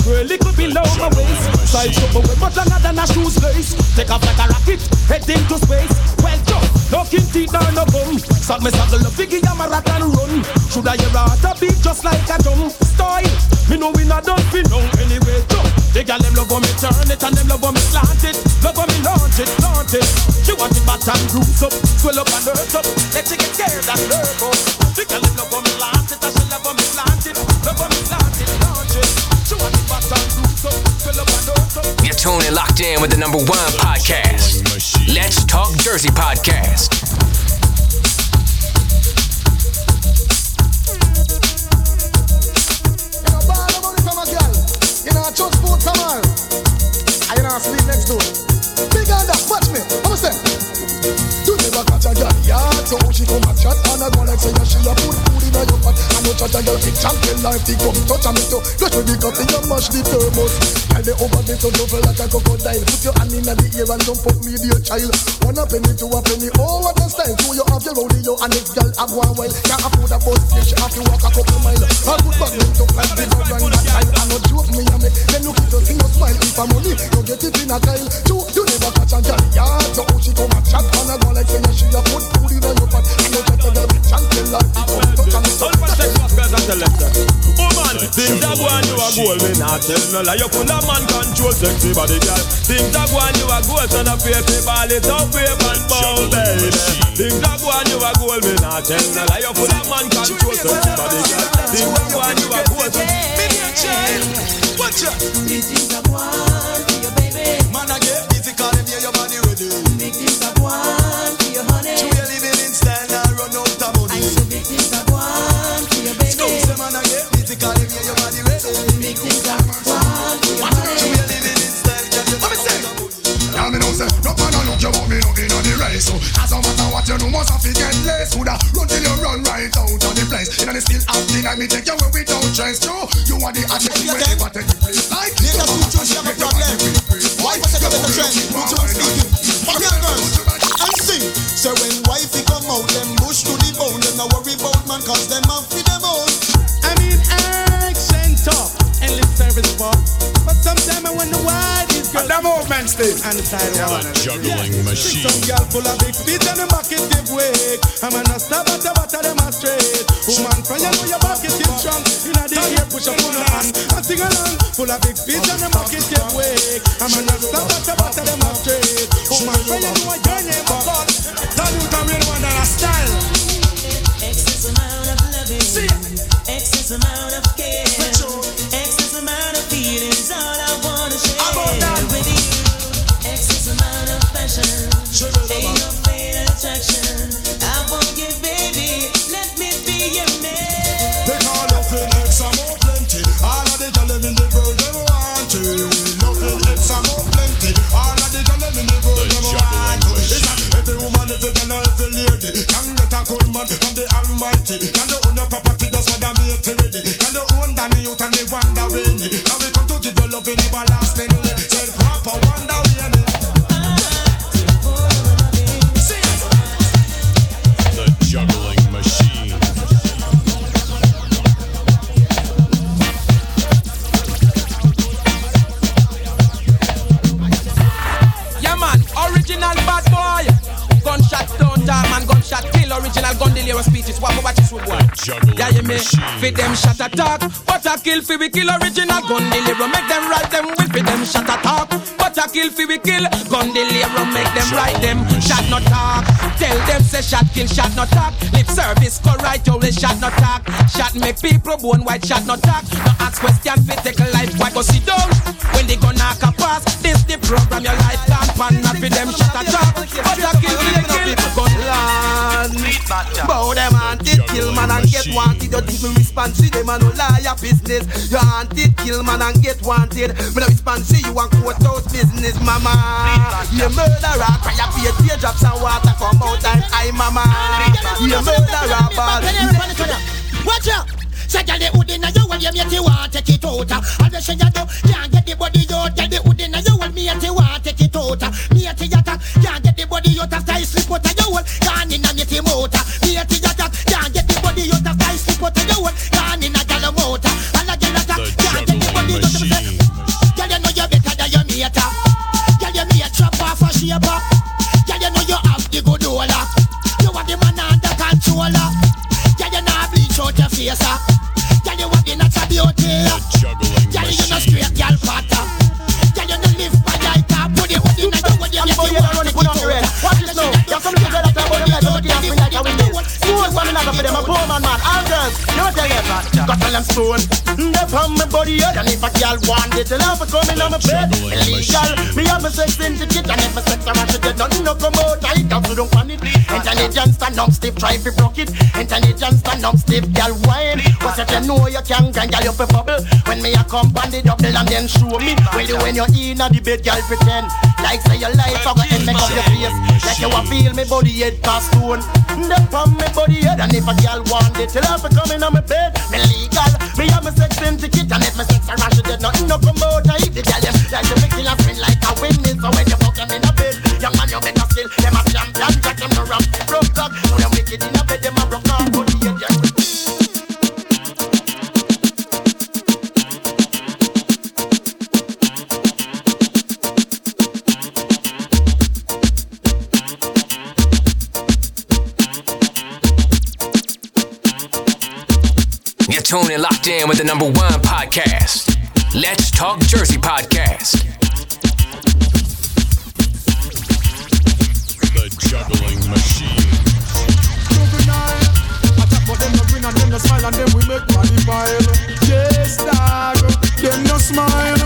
when I eyes girl it could be low my waist. Side up away, but longer than a shoes lace. Take off like a rocket, head into space. Well, just no king teeth nor no gum. Start me saddle up, figure I'm a rat and run. Should I hear a beat just like a drum? Style, me know we not done for long anyway. Jump. The girl them love when me turn it and them love when me slant it. Love when me launch it, launch it. She want it back and bruise up, swell up and hurt up. Let she get scared and nervous. The girl them love when me launch it and she love when me slant You're tuned and locked in with the number one podcast. Let's Talk Jersey podcast. Know, sleep next door. Big that, watch me. That? You never catch a girl, yeah. So she come and chat and I go like say, she a put food in your pot. I know chat a girl, big champion life, the come touch and me too. Just with the coffee, you mash the thermos. Girl, they over me so double like a crocodile. Put your hand in the ear and jump up me, dear child. One a penny, two a penny, oh, what a style. Two you have your rodeo and next girl have one while. Can't afford a bus, she have to walk a couple mile. A good bag, me took like the dog and that time. I no joke me and me. Then look at you, see you smile. If I'm money, you get it in a tile. Two, you never catch a girl, yeah. So she come and chat and I go like say, she a put food in your pot. I know chat a girl, big champion like the come touch and me too. Woman, things that go on you a goal, me not tell no lie. You full of man control, sexy body girl. Things that go on you a goal, so no fear to ball it up, wave and bow, baby. Things that go on you a goal, me not tell no lie. You full of man control, sexy body girl. Things that go on you a goal, so me not child. Watch out. Big things are one you but me nothing on the race. So as no matter what you know, must have to get less. Coulda run till you run right out of the place. Inna the still have the night, me take you where we don't stress. True, you are the addict, you never take the place. Like Nigga, switch you, she have a problem. Why for take a better trend? Which one speaking? Fuck your girls and sing. So when wifey come out, them bush to the bone. Them not worry about man, cause them have for them own. I mean, action talk and lip service walk. But sometimes I wonder why these girls. The movement still. And the sidewalk. The juggling machine. Some girl full of big feet and them back is give way. I'm a not stop at the bottom them a straight. Woman, for you know your back is still strong. Inna the ear push up on the hand and sing along. Full of big feet and them back is give way. I'm a not stop at the bottom them a straight. Woman, for you know your name a call. Tell you come in one dollar style. Excess amount of loving. Excess amount of care. Excess amount of feelings. We kill original gun delirious. Make them write them will fit them shot talk, but I kill fi we kill gun delirious. Make them write them shot not talk. Tell them say shot kill shot not talk. Lip service correct, will shot not talk. Shot make people bone white shot not talk. No ask question fit take a life why go sit down. Wanted. You think me respond to them and no lie business. You hunted, kill man and get wanted. Me no respond to you and courthouse business, mama. You murderer, cry up your teardrops and water come out and I, mama. You murderer, ball. Watch out! Say girl the hood inna you when you make you want take it out. Ah. And the say you do can't get the body out. Girl the hood inna you when me and you want take it out. Ah. Me and you can't get the body out after you slip out of your hole. Gone inna me team out. Ah. Me and what you doing what? Girls, you know tell you Got all them stone. They from my body head and if a girl want it, tell her for coming on my bed. Illegal. Me have my sex syndicate and if my sex around to get nothing no come out. I don't do don't want it. Intelligence stand up stiff, try to broke it. Intelligence stand up stiff, girl wine. Cause if you know you can grind, girl you fi bubble. When me a come band the double and then show me. Well you when you're in a bed, girl pretend. Like say your life a go end make up your face. Like you a feel me body head past stone. They from me body head and if a girl want it, tell her for coming on my bed. Me legal. Me have my sex syndicate and if my sex around she dead, nothing no come out. I hit the girl them the number one podcast. Let's Talk Jersey Podcast. The juggling machine. But them no grin and them no smile and them we make money pile. Yes, dog. Them no smile.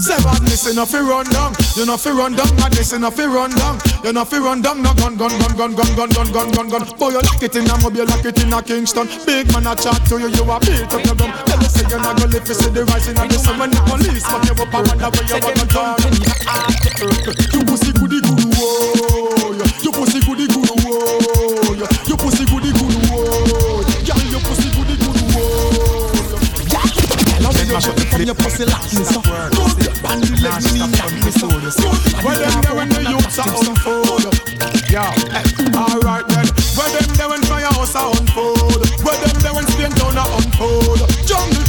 Say badness enough fi run down. You know fi run down. Madness enough fi run down. You know fi run down. No gun, gun, gun, gun, gun, gun, gun, gun, gun, gun. Boy, you lock it in a mobile, lock it in a Kingston. Big man a chat to you, you a beat up your gum. Tell you say you not gonna live to see the rising of the sun when the police fuck you up and wonder where you wanna turn. You pussy goody goody whoa. You pussy goody goody whoa. You pussy goody goody whoa. Girl, you pussy goody goody whoa. Girl, I mash up from your pussy like me so. Good, and you let me knock me so. Good, when them there when the youths are unfold. Yeah, alright then. When them there when firehouse are unfold. When them there when Spain town are unfold. Jungle TG Rima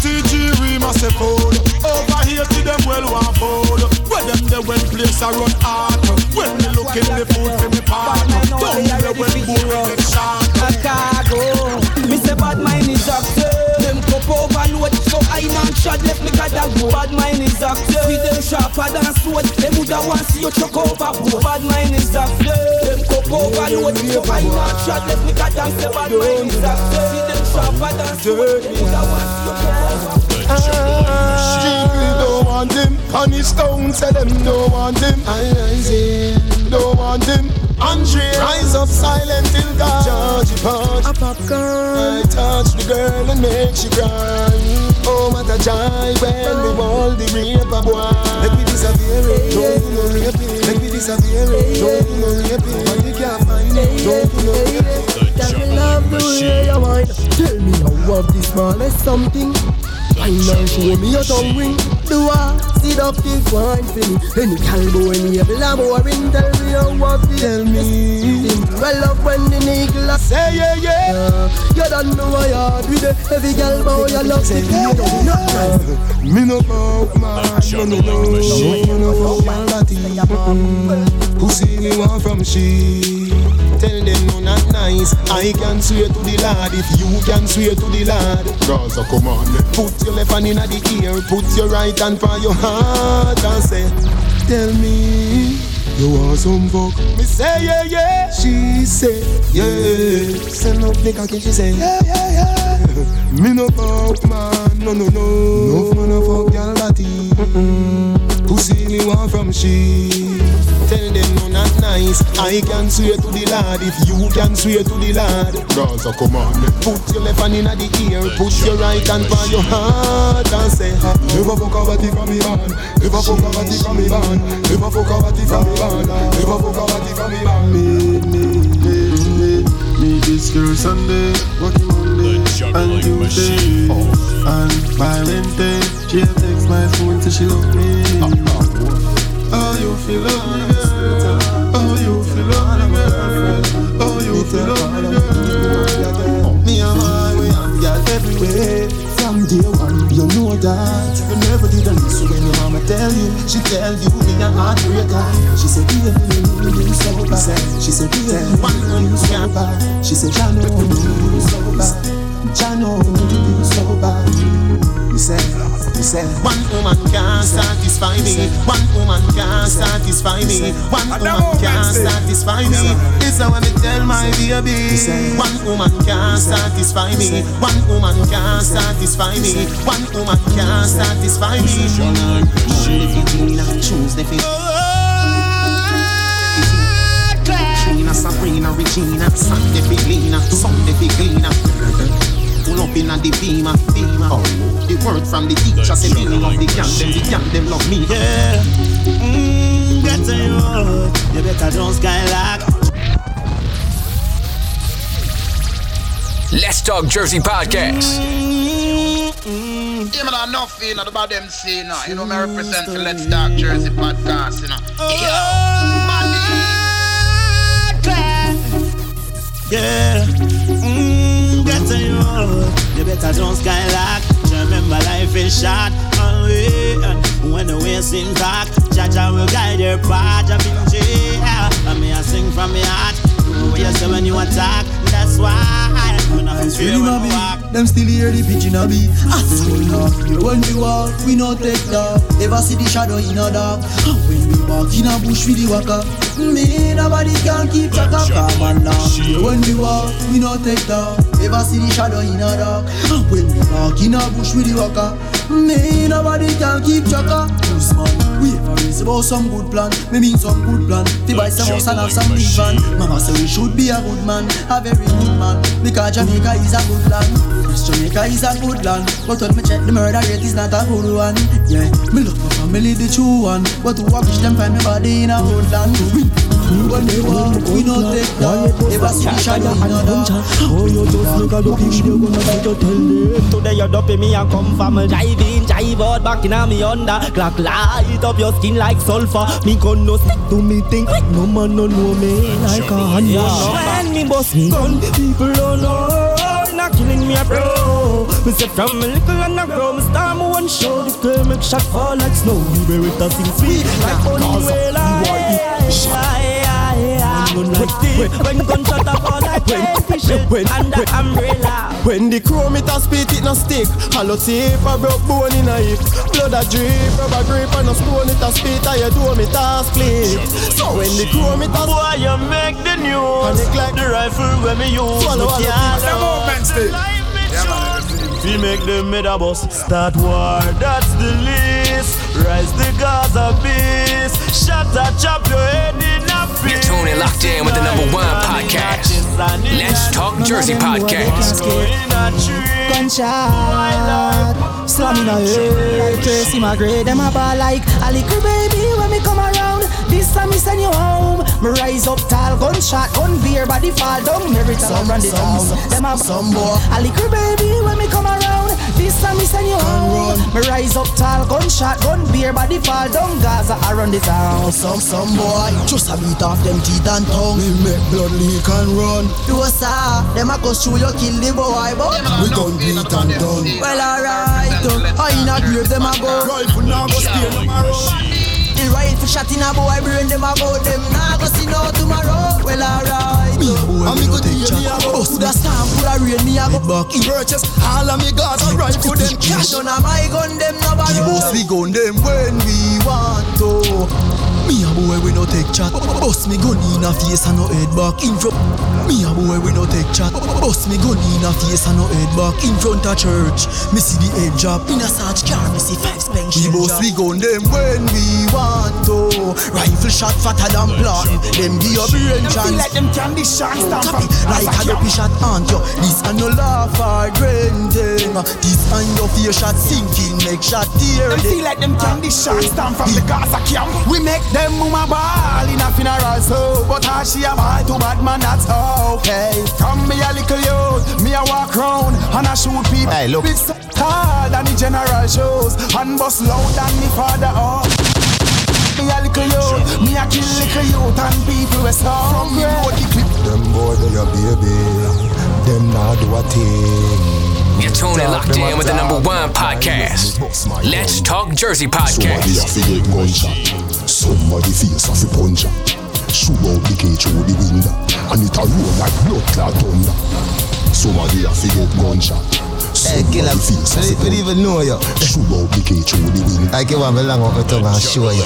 say fold. Over here to them well one fold. When them there when place are run hard. When me look in the food for me partner. Down there when boom get shot. a cargo. Me say bad mind is active. Them cup overload, so I not shot left me got that. Bad mind is active. See them sharper than sword. Them woulda want see you chuck overboard. Bad mind is active. Them cup overload, so I not shot left me got that bad mind is active. See them sharper than sword. Them woulda want see you chuck overboard. People don't want him On his stone Tell them don't want him Don't want him Andre Rise up silent till God Georgie Punch A popcorn I touch the girl and make she cry Oh what a joy when we all the rape boy Let me disappear it Don't do no raping Let me disappear it Don't do no raping When you can't find it Don't do no raping Tell me love the way you whine Tell me how of the smallest something I know show me your tongue ring. Do I see the thing one thing? Any cowboy in the lab or in tell me how what tell me. I love when the nigga say yeah yeah. You don't know why I do the heavy girl boy you love me. You don't know. Me no mouth man, you no know. No one of your body. Pussy you want from she. Tell them no not nice nice. I can swear to the Lord if you can swear to the Lord. Gaza, come on. Put your left hand in the ear, put your right hand for your heart and say, Tell me. You want some fuck? Me say yeah yeah. She say yeah. Send up the cocky. She say yeah yeah yeah. me no fuck man, no no no. No fun no fuck girl body. Pussy me want from she. Tell them no not nice. I can swear to the Lord if you can swear to the Lord. Gaza, on. Put your left hand in the ear, put your right hand for your heart and say Never fuck a body from me man. Never fuck a body from me man. Never fuck a body from me man. Never fuck a body from me man. Me, me, me, me, me this girl Sunday, working Monday and Tuesday, and by Wednesday she text my phone till she love me. Oh, you feel love me, girl. Oh, you feel love me, girl. Oh, you feel love me, girl. Me and my way and girl everywhere. From day one, you know that You never did a listen when your mama tell you She tell you me a heartbreaker She said, dear, you so bad She said, dear, you so bad She said, Jano, you so bad Jano, you so bad. You said, you said One woman can't satisfy me. One woman can't satisfy me. One woman can't satisfy me. It's how I me tell my baby. One woman can't satisfy me. One woman can't satisfy me. One woman can't satisfy me. Choose the fit Trina, Sabrina, Regina. Sunday cleaner, Sunday Pull up in a the beamer, beamer oh. The word from the teacher say me love the gang Them the gang them love me Yeah mm, Get to you You better don't skylark Let's Talk Jersey Podcast. Yeah, man, I'm not feeling about them say, you know. You know, me represent the Let's Talk Jersey podcast, you know. Yeah mm, Get to you You better don't skylark. Remember life is short. And we When the way seems dark Jaja will guide your path. Jump in jail And me I sing from my heart. What you say when you attack. That's why. It's really my beat. Them still hear the pigeon a beat. Ah. When we walk, we no take dog. Never see the shadow in a dog. When we walk in a bush with the waka, me nobody can keep track of calm and now. When we walk, we no take dog. Never see the shadow in a dark When we walk in a bush with the walker me nobody can keep track of. Loose man, we ever raise about some good plan. Me mean some good plan. To buy some house and have some big van. Mama say we should be a good man, a very good man. Because Jamaica is a good land. Jamaica is a good land. But when me check the murder rate is not a good one. Yeah, me love my family the true one. But who I wish them find me body in a good land. We, when they walk, we no take down. Never see the shadow in a dark. Oh, you just look at the video, gonna try to tell them Today you dopey me and come from a drive in, drive out back in a me under. Clock light up your skin like sulfur. Me gun no stick to me think No man no know me. Like a Honda When me bust gun, people don't know. Not killing me a bro. Me say from a little and a grow Me start my one show. This girl make shot fall like snow. We wear it a sing sweet Like bunny whale When gunshot a fall like crayfish Under umbrella. When the chrome it a spit it no stick. Hollow tip a broke bone in a hip. Blood a drip, rubber grip and a stone it a spit. And you do me task split. So when the chrome it a Boy you make the news. Panic like The rifle when me use Swallow all the can't things. The movement. We make them mid a bus Start war, that's the least. Rise the Gaza beast. Shut a chop your head You're tuning locked in with the number one podcast. Let's Talk Jersey Podcast. Gunshot Slam in a head Tracy my grade Them a ball like A little baby when me come around. This time me send you home. Me rise up tall Gunshot Gun beer Body fall down Merit some run the town. Them a some boy. A little baby when me come around. This time me send you home. Me rise up tall Gunshot Gun beer Body fall down Gaza I run the town. Some some boy. Just a beat off them teeth and tongue. Me make blood leak and run. Do a saw. Them a go through you kill the boy But we done beat and done Well alright uh, I in a grave them a go Rifle now go steal them a The rifle shot in a boy brain them a go Them nah go see no tomorrow Well alright uh, boy, we no take chat. Bust the storm, full of rain, me a go back in. Purchase all of me guns and rifle them cash. None of my gun, them no bother. The boss we gun them when we want to. Me a boy, we no take chat. Bust me gun in a face and no head back in front. Me a boy, we no take chat. Bust me gun in a face and no head back in front of church. Me see the head drop in a search car. Me see five spank We boss we gun them when we want to. Rifle shot fatter than plot. Them give your brain Them chance. feel like them candy shots down Copy like a dopey shot aunt yo. This and no laugh or grinding. This and your fear shot sinking make shot tear. Them feel like them candy shot. down from the Gaza camp. We make them mama ball in a funeral so, but how she a ball to bad man that's okay. From me a little youth, me a walk round and I shoot people. Hey, look. It's hard than the general shows and bust loud than me father oh. Me a little youth, me a kill little youth and people we so From me know the clip. Them boy, they your baby. Them now do a thing. You're tuning locked in with the number one podcast. Let's Talk Jersey podcast. Somebody face have to punch her. Shoot out the cage through the window. And it a roll like blood clot thunder. Somebody to get gunshot. Hey, face have we even know you. Shoot out the cage through the window. I can have a long up my tongue and show you.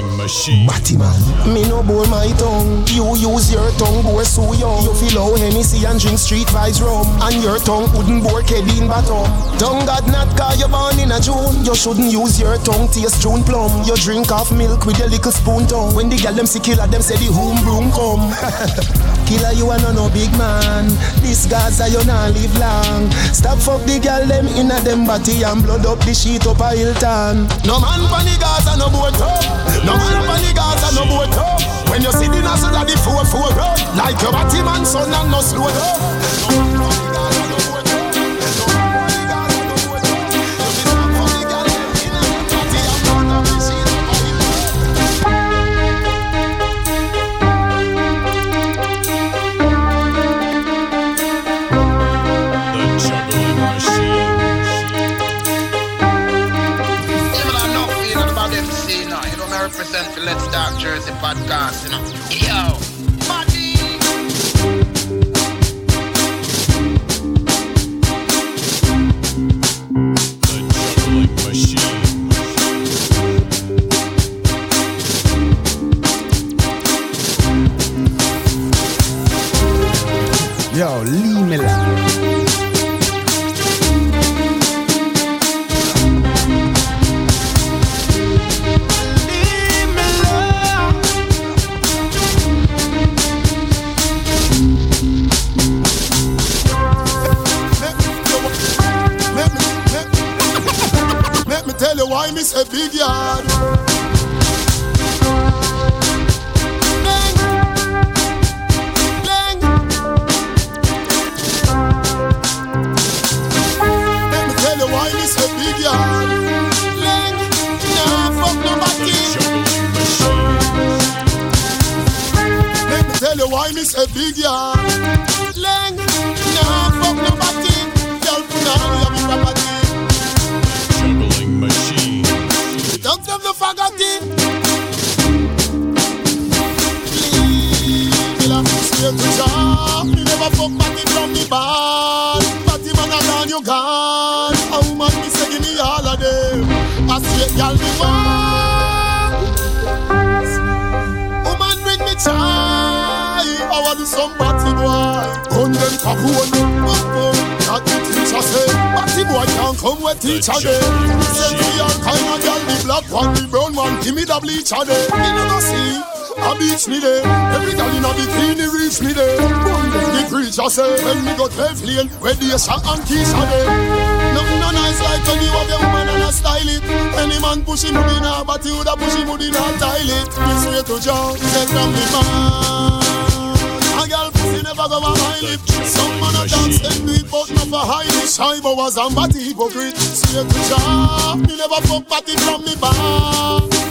Batty man. Me no bore my tongue. You use your tongue, bore so young. You feel how Hennessy and drink street vibes rum. And your tongue wouldn't bore Kevin Baton. Tongue God not cause you born in a June. You shouldn't use your tongue taste June plum. You drink half milk with your little spoon tongue. When the gal them see killer, them say the home broom come. killer, you are no no big man. This Gaza you not live long. Stop fuck the gal them in a them body and blood up the sheet up a Hilton. No man pan the Gaza no boat up. No man pan the Gaza no boat up. When you see the nozzle of the four four road, like your body man son and no slow up. Let's Talk Jersey podcast, you know. Me the bleacher day. You know see. A beach me there, every gal in a bikini reach me there. The preacher say when me go twelve lane, where the shot and keys are there. Nothing no nice like when you have your woman and a style it. Any man push him in a but you woulda push him in a toilet. This way to John, set from the man. A girl pussy never go a my lip. Some man a dance them do it, but not for high it. Shy boas and batty hypocrite. Straight to John, me never fuck party from me bar.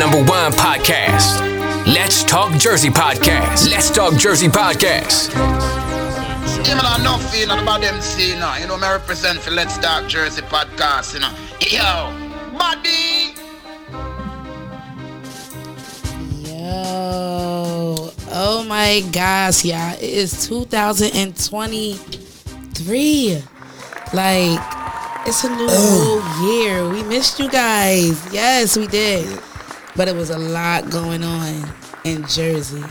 number one podcast. Let's Talk Jersey Podcast. Let's Talk Jersey Podcast. Yeah, man, I know feeling about them see, you uh, know. You know, me represent for Let's Talk Jersey podcast, you know. Yo, buddy. Yo, oh my gosh, y'all. It is 2023. Like, it's a new whole year. We missed you guys. Yes, we did. But it was a lot going on in Jersey.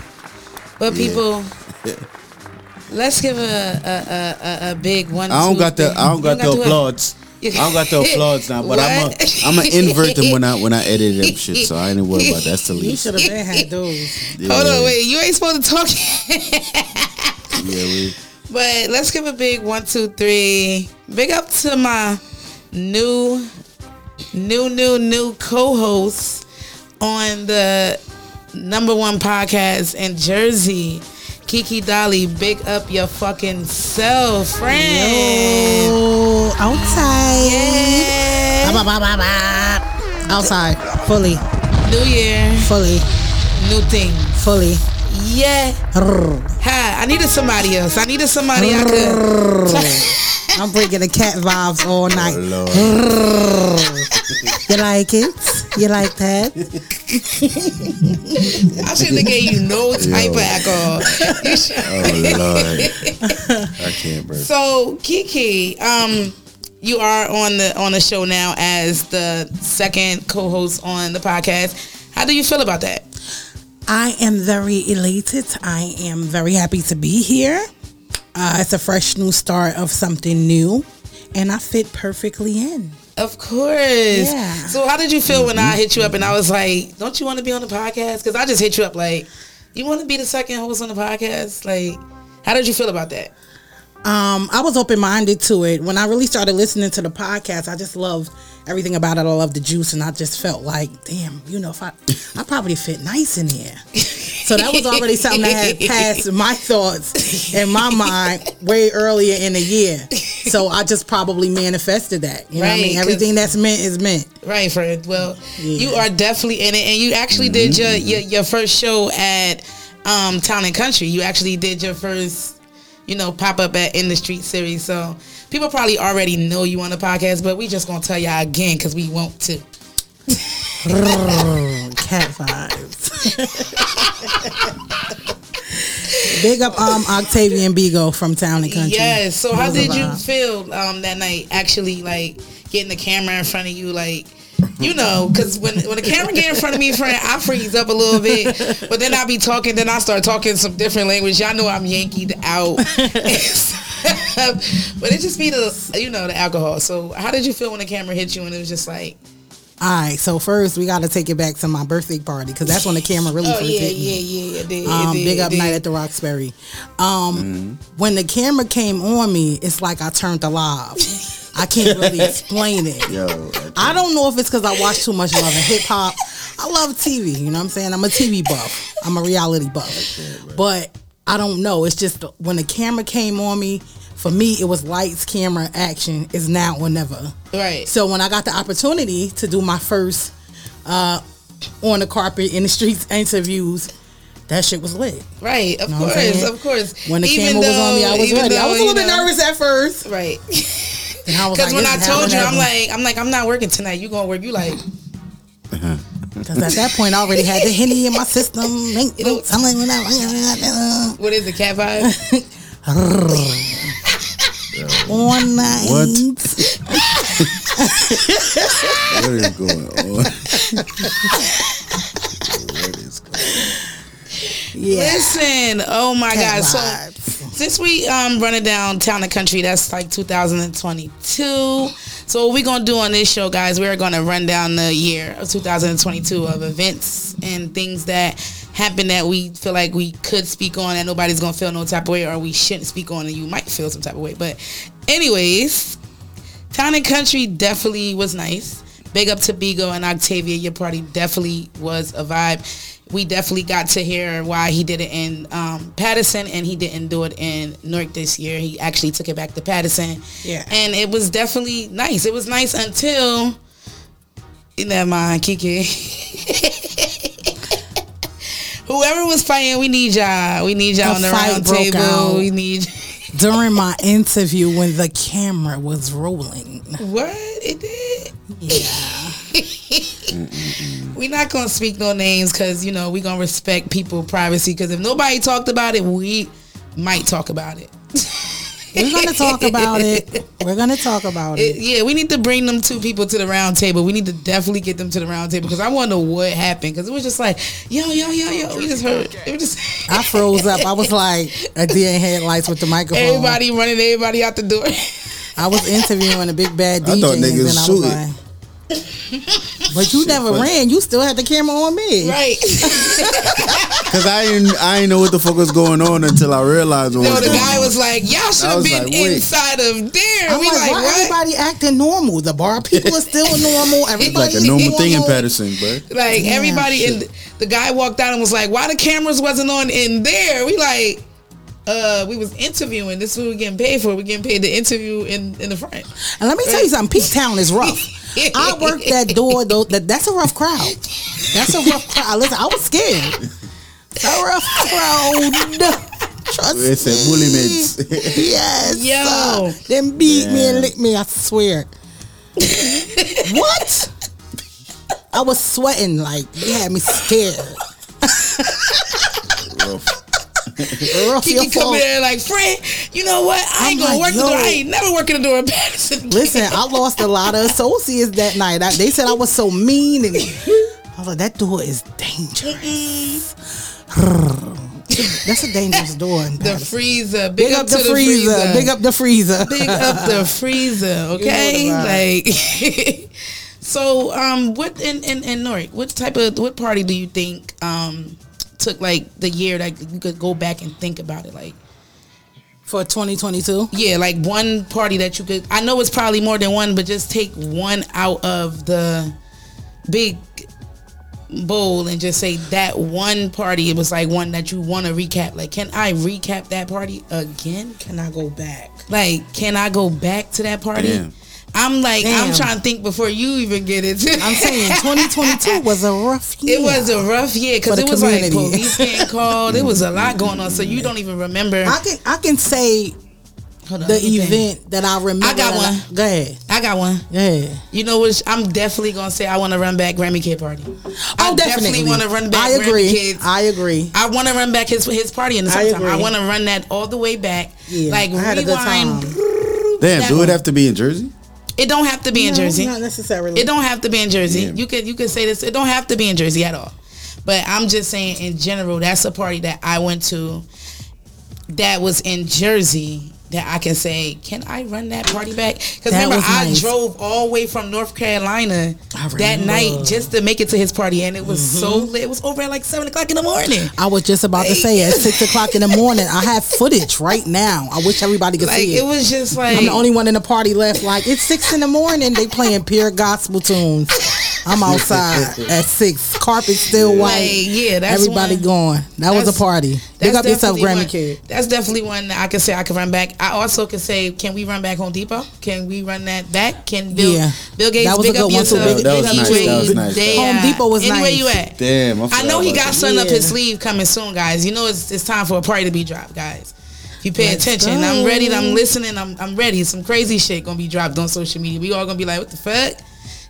But Yeah. people, let's give a a, a, a, a big one. I don't two, got the. I don't You got the do it? applauds. I don't got the applauds now, but I'm a What? I'm gonna invert them when I when I edit them shit. So I ain't worried about that. That's the least. You least. should have been had those. Yeah, Hold on, wait. You ain't supposed to talk. Yeah, we. But let's give a big one, two, three. Big up to my new, new, new, new co-host on the number one podcast in Jersey. Kiki Dolly, big up your fucking self, friend. Yo, outside. Yeah. Ba, ba, ba, ba. Outside. Fully. New year. Fully. New thing. Fully. Yeah. Hi, I needed somebody else. I needed somebody I could. I'm bringing the cat vibes all night. you like it? You like that? I shouldn't have gave you no type of alcohol. Oh lord, I can't, bro. So Kiki, um, you are on the on the show now as the second co-host on the podcast. How do you feel about that? I am very elated. I am very happy to be here. Uh, it's a fresh new start of something new, and I fit perfectly in. Of course. Yeah. So how did you feel when I hit you up and I was like, "Don't you want to be on the podcast?" Because I just hit you up like, "You want to be the second host on the podcast?" Like, how did you feel about that? Um, I was open minded to it. When I really started listening to the podcast, I just loved everything about it. I love the juice, and I just felt like, damn, you know, if I, I probably fit nice in here. So that was already something that had passed my thoughts in my mind way earlier in the year. So I just probably manifested that. You know what I Right, mean? 'cause- Everything that's meant is meant. Right, Fred. Well, you are definitely in it, and you actually did your, your your first show at um, Town and Country. You actually did your first, you know, pop up at In the Street series. So people probably already know you on the podcast, but we just gonna tell y'all again because we want to. Cat vibes. Big up um Octavian Bigo from Town and Country. Yes. So how Those did you feel um, that night? Actually, like getting the camera in front of you, like. You know, because when when the camera get in front of me, friend, I freeze up a little bit. But then I be talking, then I start talking some different language. Y'all know I'm Yankeed out. but it just be the you know the alcohol. So how did you feel when the camera hit you and it was just like, All right, so first we got to take it back to my birthday party because that's when the camera really oh first yeah, hit yeah, me. yeah, yeah, it did, Um, did, big up did. night at the Roxbury. Um, When the camera came on me, it's like I turned alive. I can't really explain it. Yo, I don't know if it's because I watch too much love and hip hop. I love TV. You know what I'm saying? I'm a TV buff. I'm a reality buff. But I don't know. It's just when the camera came on me. For me, it was lights, camera, action. Is now or never. Right. So when I got the opportunity to do my first uh, on the carpet in the streets interviews, that shit was lit. Right, of Know course, of course. When the Even camera was on me, I was even ready. I was a little bit know- nervous at first. Right. And I was Because like, when I told you, I'm like, I'm like, I'm not working tonight. You gonna work? You like, Because at that point, I already had the henny in my system. Ain't no telling when uh. what is it, cat vibe? One night. What? what is going on? What is going on? Listen, oh my Cat God. So since we um running down town and country, that's like 2022. So what we gonna do on this show, guys? We're gonna run down the year of 2022 of events and things that happened that we feel like we could speak on and nobody's gonna feel no type of way or we shouldn't speak on and you might feel some type of way. But anyways, Town and Country definitely was nice. Big up to Bigo and Octavia. Your party definitely was a vibe. We definitely got to hear why he did it in um, Paterson and he didn't do it in Newark this year. He actually took it back to Paterson. Yeah. And it was definitely nice. It was nice until Never mind, Kiki. Whoever was fighting, we need y'all. We need y'all A on the round table. out. We need. During my interview, when the camera was rolling, What it did? Yeah. we're not gonna speak no names because you know we gonna respect people privacy. Because if nobody talked about it, we might talk about it. we're gonna talk about it. We're gonna talk about It- it. yeah, we need to bring them two people to the round table. We need to definitely get them to the round table because I want to know what happened. Because it was just like, yo, yo, yo, yo. We just heard. It was just I froze up. I was like a deer in headlights with the microphone. everybody running, everybody out the door. I was interviewing a big bad DJ. I thought and niggas then I was shooting. like, but you never funny. ran. You still had the camera on me. Right. Cause I ain't I ain't know what the fuck was going on until I realized what No, was the going guy on. was like, y'all should have been like, inside of there. I'm we like, like, why what? everybody acting normal? The bar people are still normal. Everybody like a normal thing in Paterson, bro. Like Damn, everybody, shit. and the guy walked out and was like, "Why the cameras wasn't on in there?" We like, uh, we was interviewing. This is what we getting paid for. We getting paid to interview in in the front. And let me tell you something. Peak Town is rough. I worked that door though. That that's a rough crowd. That's a rough crowd. Listen, I was scared. It's a rough crowd. Trust It's a bully meds. Yes. Yo. sir. Them beat me and lick me, I swear. what? I was sweating like you had me scared. Rough Kiki your come fault. in there like, friend, you know what? I ain't I'm gonna like, work the door. I ain't never working the door in Paterson. Listen, I lost a lot of associates that night. I, they said I was so mean, and I was like, "That door is dangerous." That's a dangerous door. in The freezer. Big, Big up, up to the the freezer. freezer. Big up the freezer. Big up the freezer. Okay, You know like. so, um, what in in in Norwich? What type of what party do you think um took like the year that you could go back and think about it? Like, for 2022. yeah, like one party that you could. I know it's probably more than one, but just take one out of the big bowl and just say that one party. It was like one that you want to recap. Like, can I recap that party again? Can I go back? Like, can I go back to that party? Damn. I'm like, I'm trying to think before you even get it. I'm saying 2022 was a rough year. It was a rough year because it was like police getting called. It was a lot going on, so you don't even remember. I can I can say Hold on, the let me think. event that I remember. I got that one. go ahead. I got one. Yeah. You know what? I'm definitely gonna say I want to run back Grammy Kid party. I Oh, definitely want to run back. I agree. Grammy Kids. I agree. I want to run back his his party in the I summertime. I, agree. want to run that all the way back. Yeah, like I had a good rewind. time. Damn, do it have to be in Jersey? It don't have to be in Jersey. not necessarily. It don't have to be in Jersey. Yeah. You could you could say this. It don't have to be in Jersey at all. But I'm just saying in general, that's a party that I went to that was in Jersey that I can say, can I run that party back? Because remember, I nice. drove all the way from North Carolina that night just to make it to his party, and it was so mm-hmm. lit. It was over at like seven o'clock in the morning. I was just about to say at six o'clock in the morning. I have footage right now. I wish everybody could Like see it it. was just like I'm the only one in the party left. Like it's six in the morning. They playing pure gospel tunes. I'm outside at six. Carpet still white. Like, yeah, that's everybody one- going. That was a party. Big That's up yourself, Grammy one- Kid. That's definitely one that I can say I can run back. I also can say, can we run back Home Depot? Can we run that back? Can Bill Yeah. Bill Gates That was a good up one, too. yourself? Big- That was nice. That was nice. They, Home uh, Depot was anywhere nice. you at? Damn, I, I know he got that. something up his sleeve coming soon, guys. You know it's, it's time for a party to be dropped, guys. If you pay Let's attention, go. I'm ready. I'm listening. I'm I'm ready. Some crazy shit gonna be dropped on social media. We all gonna be like, what the fuck?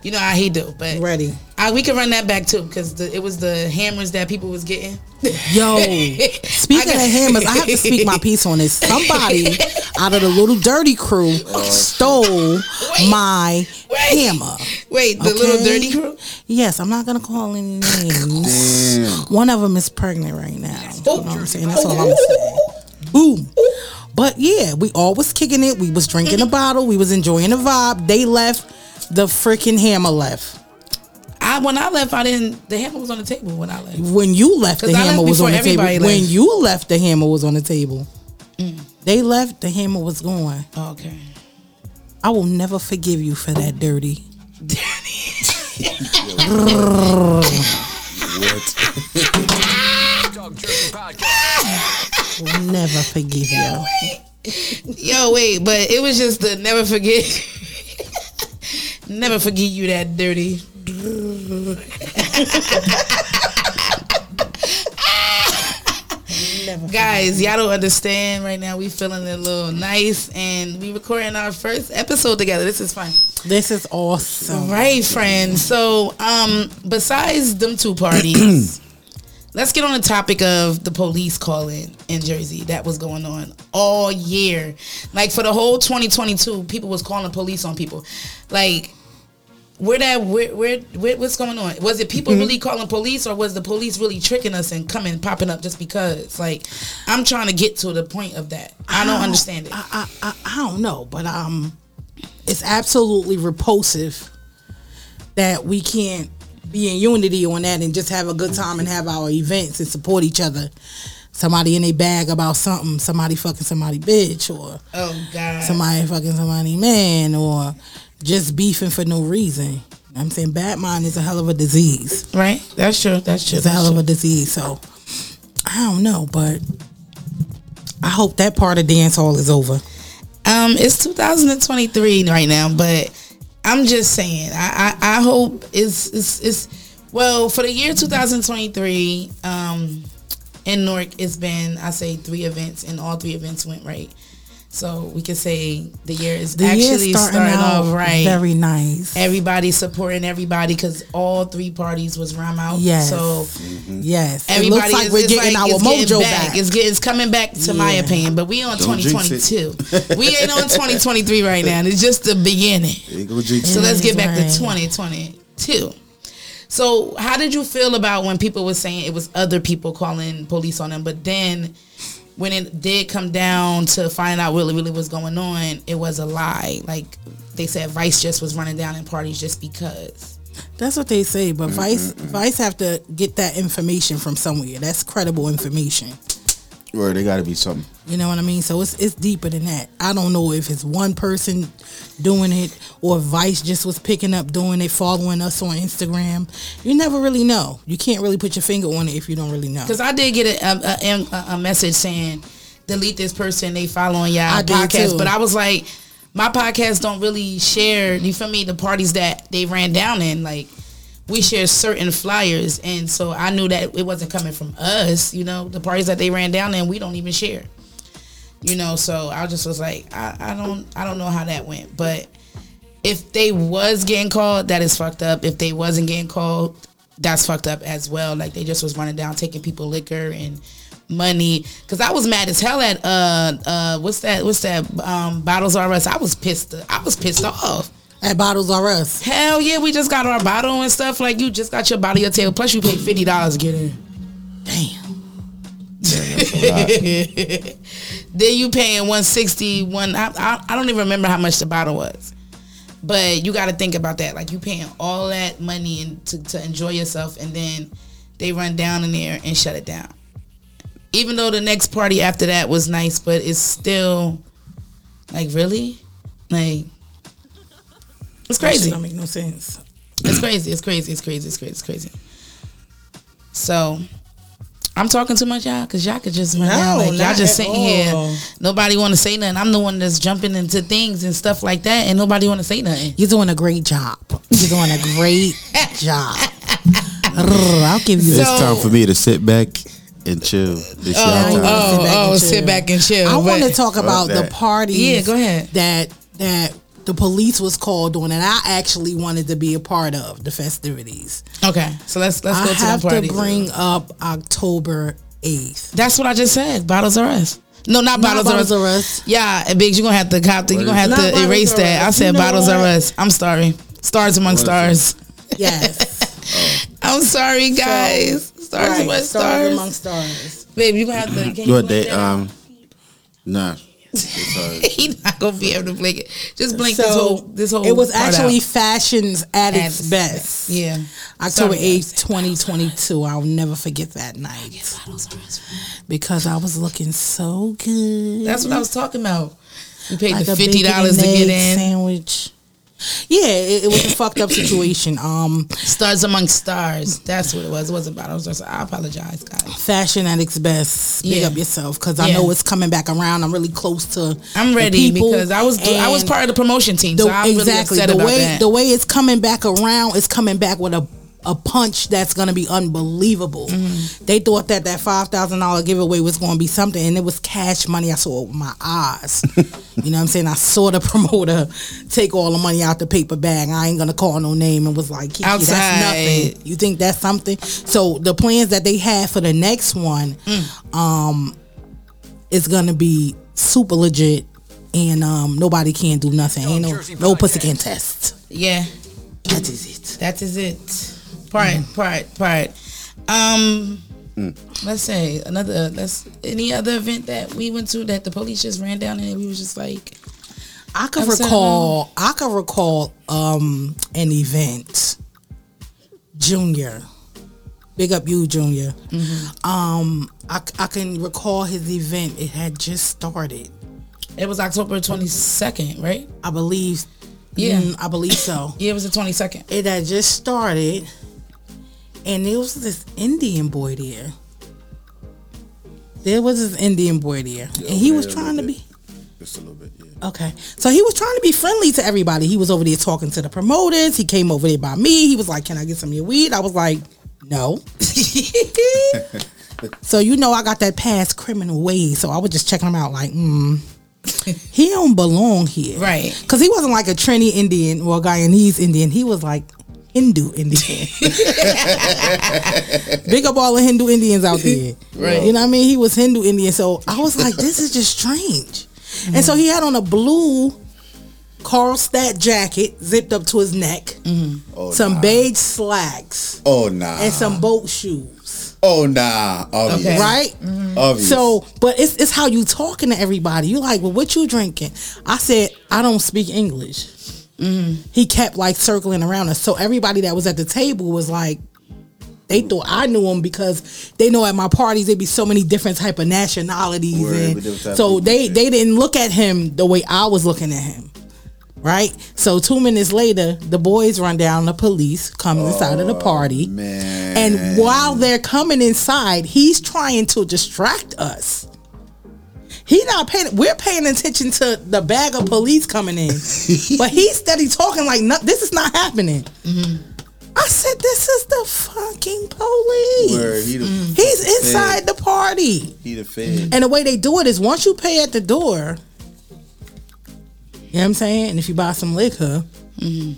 You know how he do, but Ready. I, we can run that back too because it was the hammers that people was getting. Yo, speaking got- of hammers, I have to speak my piece on this. Somebody out of the little dirty crew oh, stole my hammer. Wait, the little dirty crew. Yes, I'm not gonna call any names. Damn. One of them is pregnant right now. You know what I'm saying? That's all I'm gonna. Boom. But yeah, we all was kicking it. We was drinking a mm-hmm. bottle. We was enjoying the vibe. They left. The freaking hammer left. I when I left, I didn't. The hammer was on the table when I left. When you left, the I hammer left was on the table. everybody When you left, the hammer was on the table. Mm. They left. The hammer was gone. Okay. I will never forgive you for that dirty. Jersey Will never forgive you. Yo, wait, but it was just the never forget, never forget you that dirty. Guys, y'all don't understand right now. We feeling a little nice, and we recording our first episode together. This is fun. This is awesome. Right, friends. So, um, besides them two parties, let's get on the topic of the police calling in Jersey that was going on all year. Like for the whole 2022, people was calling police on people. Like where that where where, where what's going on? Was it people Mhm. really calling police or was the police really tricking us and coming popping up just because? Like I'm trying to get to the point of that. I don't understand it. I, I, I, I don't know, but um, it's absolutely repulsive that we can't be in unity on that and just have a good time and have our events and support each other. Somebody in a bag about something, somebody fucking somebody bitch, or Oh God. somebody fucking somebody man, or just beefing for no reason. I'm saying bad mind is a hell of a disease. Right? That's true. That's true. It's a hell of a disease. So I don't know, but I hope that part of dance hall is over. Um, it's 2023 right now, but I'm just saying. I I, I hope it's, it's it's well for the year 2023. Um, in Newark, it's been I say three events, and all three events went right. So we can say the year is The year actually starting starting, off right. very nice. Everybody supporting everybody because all three parties was ram out. Yes. So Yes. It Everybody looks like is, we're getting like our it's getting mojo back. back. It's, get, it's coming back to my opinion, but we on Don't 2022. we ain't on 2023 right now. It's just the beginning. There you go, jinx So let's get back to 2022. So how did you feel about when people were saying it was other people calling police on them, but then when it did come down to find out really really what's going on, it was a lie. Like they said Vice just was running down in parties just because. That's what they say, but mm-hmm, Vice mm-hmm. Vice have to get that information from somewhere. That's credible information. Or they gotta be something. You know what I mean? So it's it's deeper than that. I don't know if it's one person doing it or Vice just was picking up doing it, following us on Instagram. You never really know. You can't really put your finger on it if you don't really know. Because I did get a, a, a, a message saying, delete this person they following y'all I podcast. too. But I was like, my podcast don't really share, you feel me, the parties that they ran down in. Like, we share certain flyers. And so I knew that it wasn't coming from us, you know, the parties that they ran down in, we don't even share. You know, so I just was like, I, I don't I don't know how that went. But if they was getting called, that is fucked up. If they wasn't getting called, that's fucked up as well. Like they just was running down, taking people liquor and money. Cause I was mad as hell at uh uh what's that what's that um bottles R Us. I was pissed. I was pissed off. At Bottles R Us. Hell yeah, we just got our bottle and stuff. Like you just got your bottle your table. Plus you paid fifty dollars to get in. Damn. Then you paying 160 one I, I, I don't even remember how much the bottle was but you got to think about that like you paying all that money and to, to enjoy yourself and then they run down in there and shut it down even though the next party after that was nice but it's still like really like it's That shit crazy don't make no sense. it's crazy. It's crazy. It's crazy. It's crazy. It's crazy. So, I'm talking too much, y'all, because y'all could just run No, down. Like, y'all just at sitting here. Nobody want to say nothing. I'm the one that's jumping into things and stuff like that, and nobody want to say nothing. You're doing a great job. You're doing a great job. I'll give you It's So- time for me to sit back and chill. This Oh, y'all time. oh, oh, sit back and chill. I want to talk about the that. parties. Yeah, go ahead. That that the police was called on, and I actually wanted to be a part of the festivities. Okay, so let's let's I go to have the party. to bring up October eighth. That's what I just said. Bottles are us. No, not, Not bottles, Bottles are Are us. Yeah, and Biggs, you're gonna have to cop the, you're gonna have Not to erase that. I said You know bottles are what? us. I'm sorry. Stars among What is stars. Yes. I'm sorry, guys. stars Right, among stars stars. among stars. Babe, you gonna have to. Can you What blink they that? um nah. Sorry. He's not gonna be able to blink it. Just blink So, this whole this whole. It was part actually out. fashions at At its its best. Yeah. October eighth, twenty twenty two. I'll never forget that night because I was looking so good. That's what I was talking about. You paid Like the fifty dollars to get egg in. Sandwich. Yeah, it, it was a fucked up situation. Um, Stars among stars. That's what it was. It wasn't bottles. Just I apologize, guys. fashion at its best. Big Yeah. up yourself because I Yeah. know it's coming back around. I'm really close to. I'm ready because I was I was part of the promotion team, the- so really exactly upset the about way that. the way it's coming back around. It's coming back with a a punch that's gonna be unbelievable. Mm-hmm. They thought that that five thousand dollar giveaway was gonna be something, and it was cash money. I saw it with my eyes. you know what I'm saying? I saw the promoter take all the money out the paper bag. I ain't gonna call no name and was like, Outside. that's nothing. You think that's something? So the plans that they have for the next one, Mm. um, is gonna be super legit, and um, nobody can do nothing. Ain't no no pussy can test. Yeah. That is it. That is it. Part, part, part. Um let's say another let's any other event that we went to that the police just ran down and we was just like I could upset recall. I could recall um an event. Junior, big up you, Junior. Mm-hmm. Um, I, I can recall his event. It had just started. It was October twenty second, right? I believe. Yeah. Mm, I believe so. Yeah, it was the twenty second. It had just started, and there was this Indian boy there. There was this Indian boy there, and he was trying to be. Just a little bit, yeah. Okay. So he was trying to be friendly to everybody. He was over there talking to the promoters. He came over there by me. He was like, Can I get some of your weed? I was like, No. so you know I got that past criminal way, So I was just checking him out like, mm, he don't belong here. Right. Cause he wasn't like a trendy Indian or a Guyanese Indian. He was like Hindu Indian. Big up all the Hindu Indians out there. Right. You know what I mean? He was Hindu Indian. So I was like, this is just strange. And so he had on a blue Carlstadt jacket zipped up to his neck, mm-hmm. Oh, some nah. beige slacks, Oh nah. and some boat shoes. Oh nah. Obvious. Right? Mm-hmm. Obvious. So, but it's it's how you talking to everybody. You like, well, what you drinking? I said, I don't speak English. He kept like circling around us. So everybody that was at the table was like, they thought I knew him because they know at my parties there'd be so many different type of nationalities, Word, and with different type so they they didn't look at him the way I was looking at him. Right, so two minutes later, the boys run down. The police comes inside of the oh, party, man. and while they're coming inside, he's trying to distract us. He not paying. We're paying attention to the bag of police coming in, but he's steady talking like no, this is not happening. Mm-hmm. I said, "This is the fucking police. Word, he the- mm. Mm. He's inside the party." He the fed. And the way they do it is once you pay at the door, you know what I'm saying? And if you buy some liquor, mm-hmm.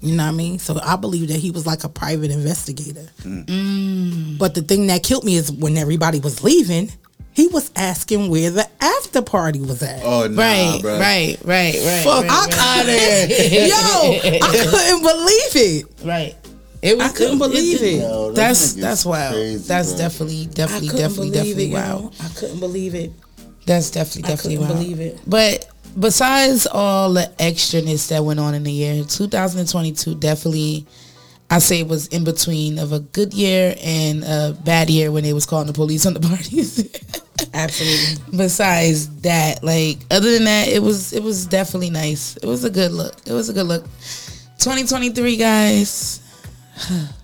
you know what I mean? So I believe that he was like a private investigator. Mm. But the thing that killed me is when everybody was leaving, he was asking where the after party was at. Oh nah, right, bruh. right, right, right. Fuck, right, I right. couldn't. Yo, I couldn't believe it. Right. It was I couldn't believe it. Yo, that That's nigga's that's wild. crazy, that's bro. definitely, I definitely, couldn't definitely, believe definitely it, wild. yo. I couldn't believe it. That's definitely, I definitely couldn't wild. believe it. But besides all the extraness that went on in the year, 2022 definitely, I say it was in between of a good year and a bad year when they was calling the police on the parties. Absolutely. Besides that, like other than that, it was it was definitely nice. It was a good look. It was a good look. 2023 guys,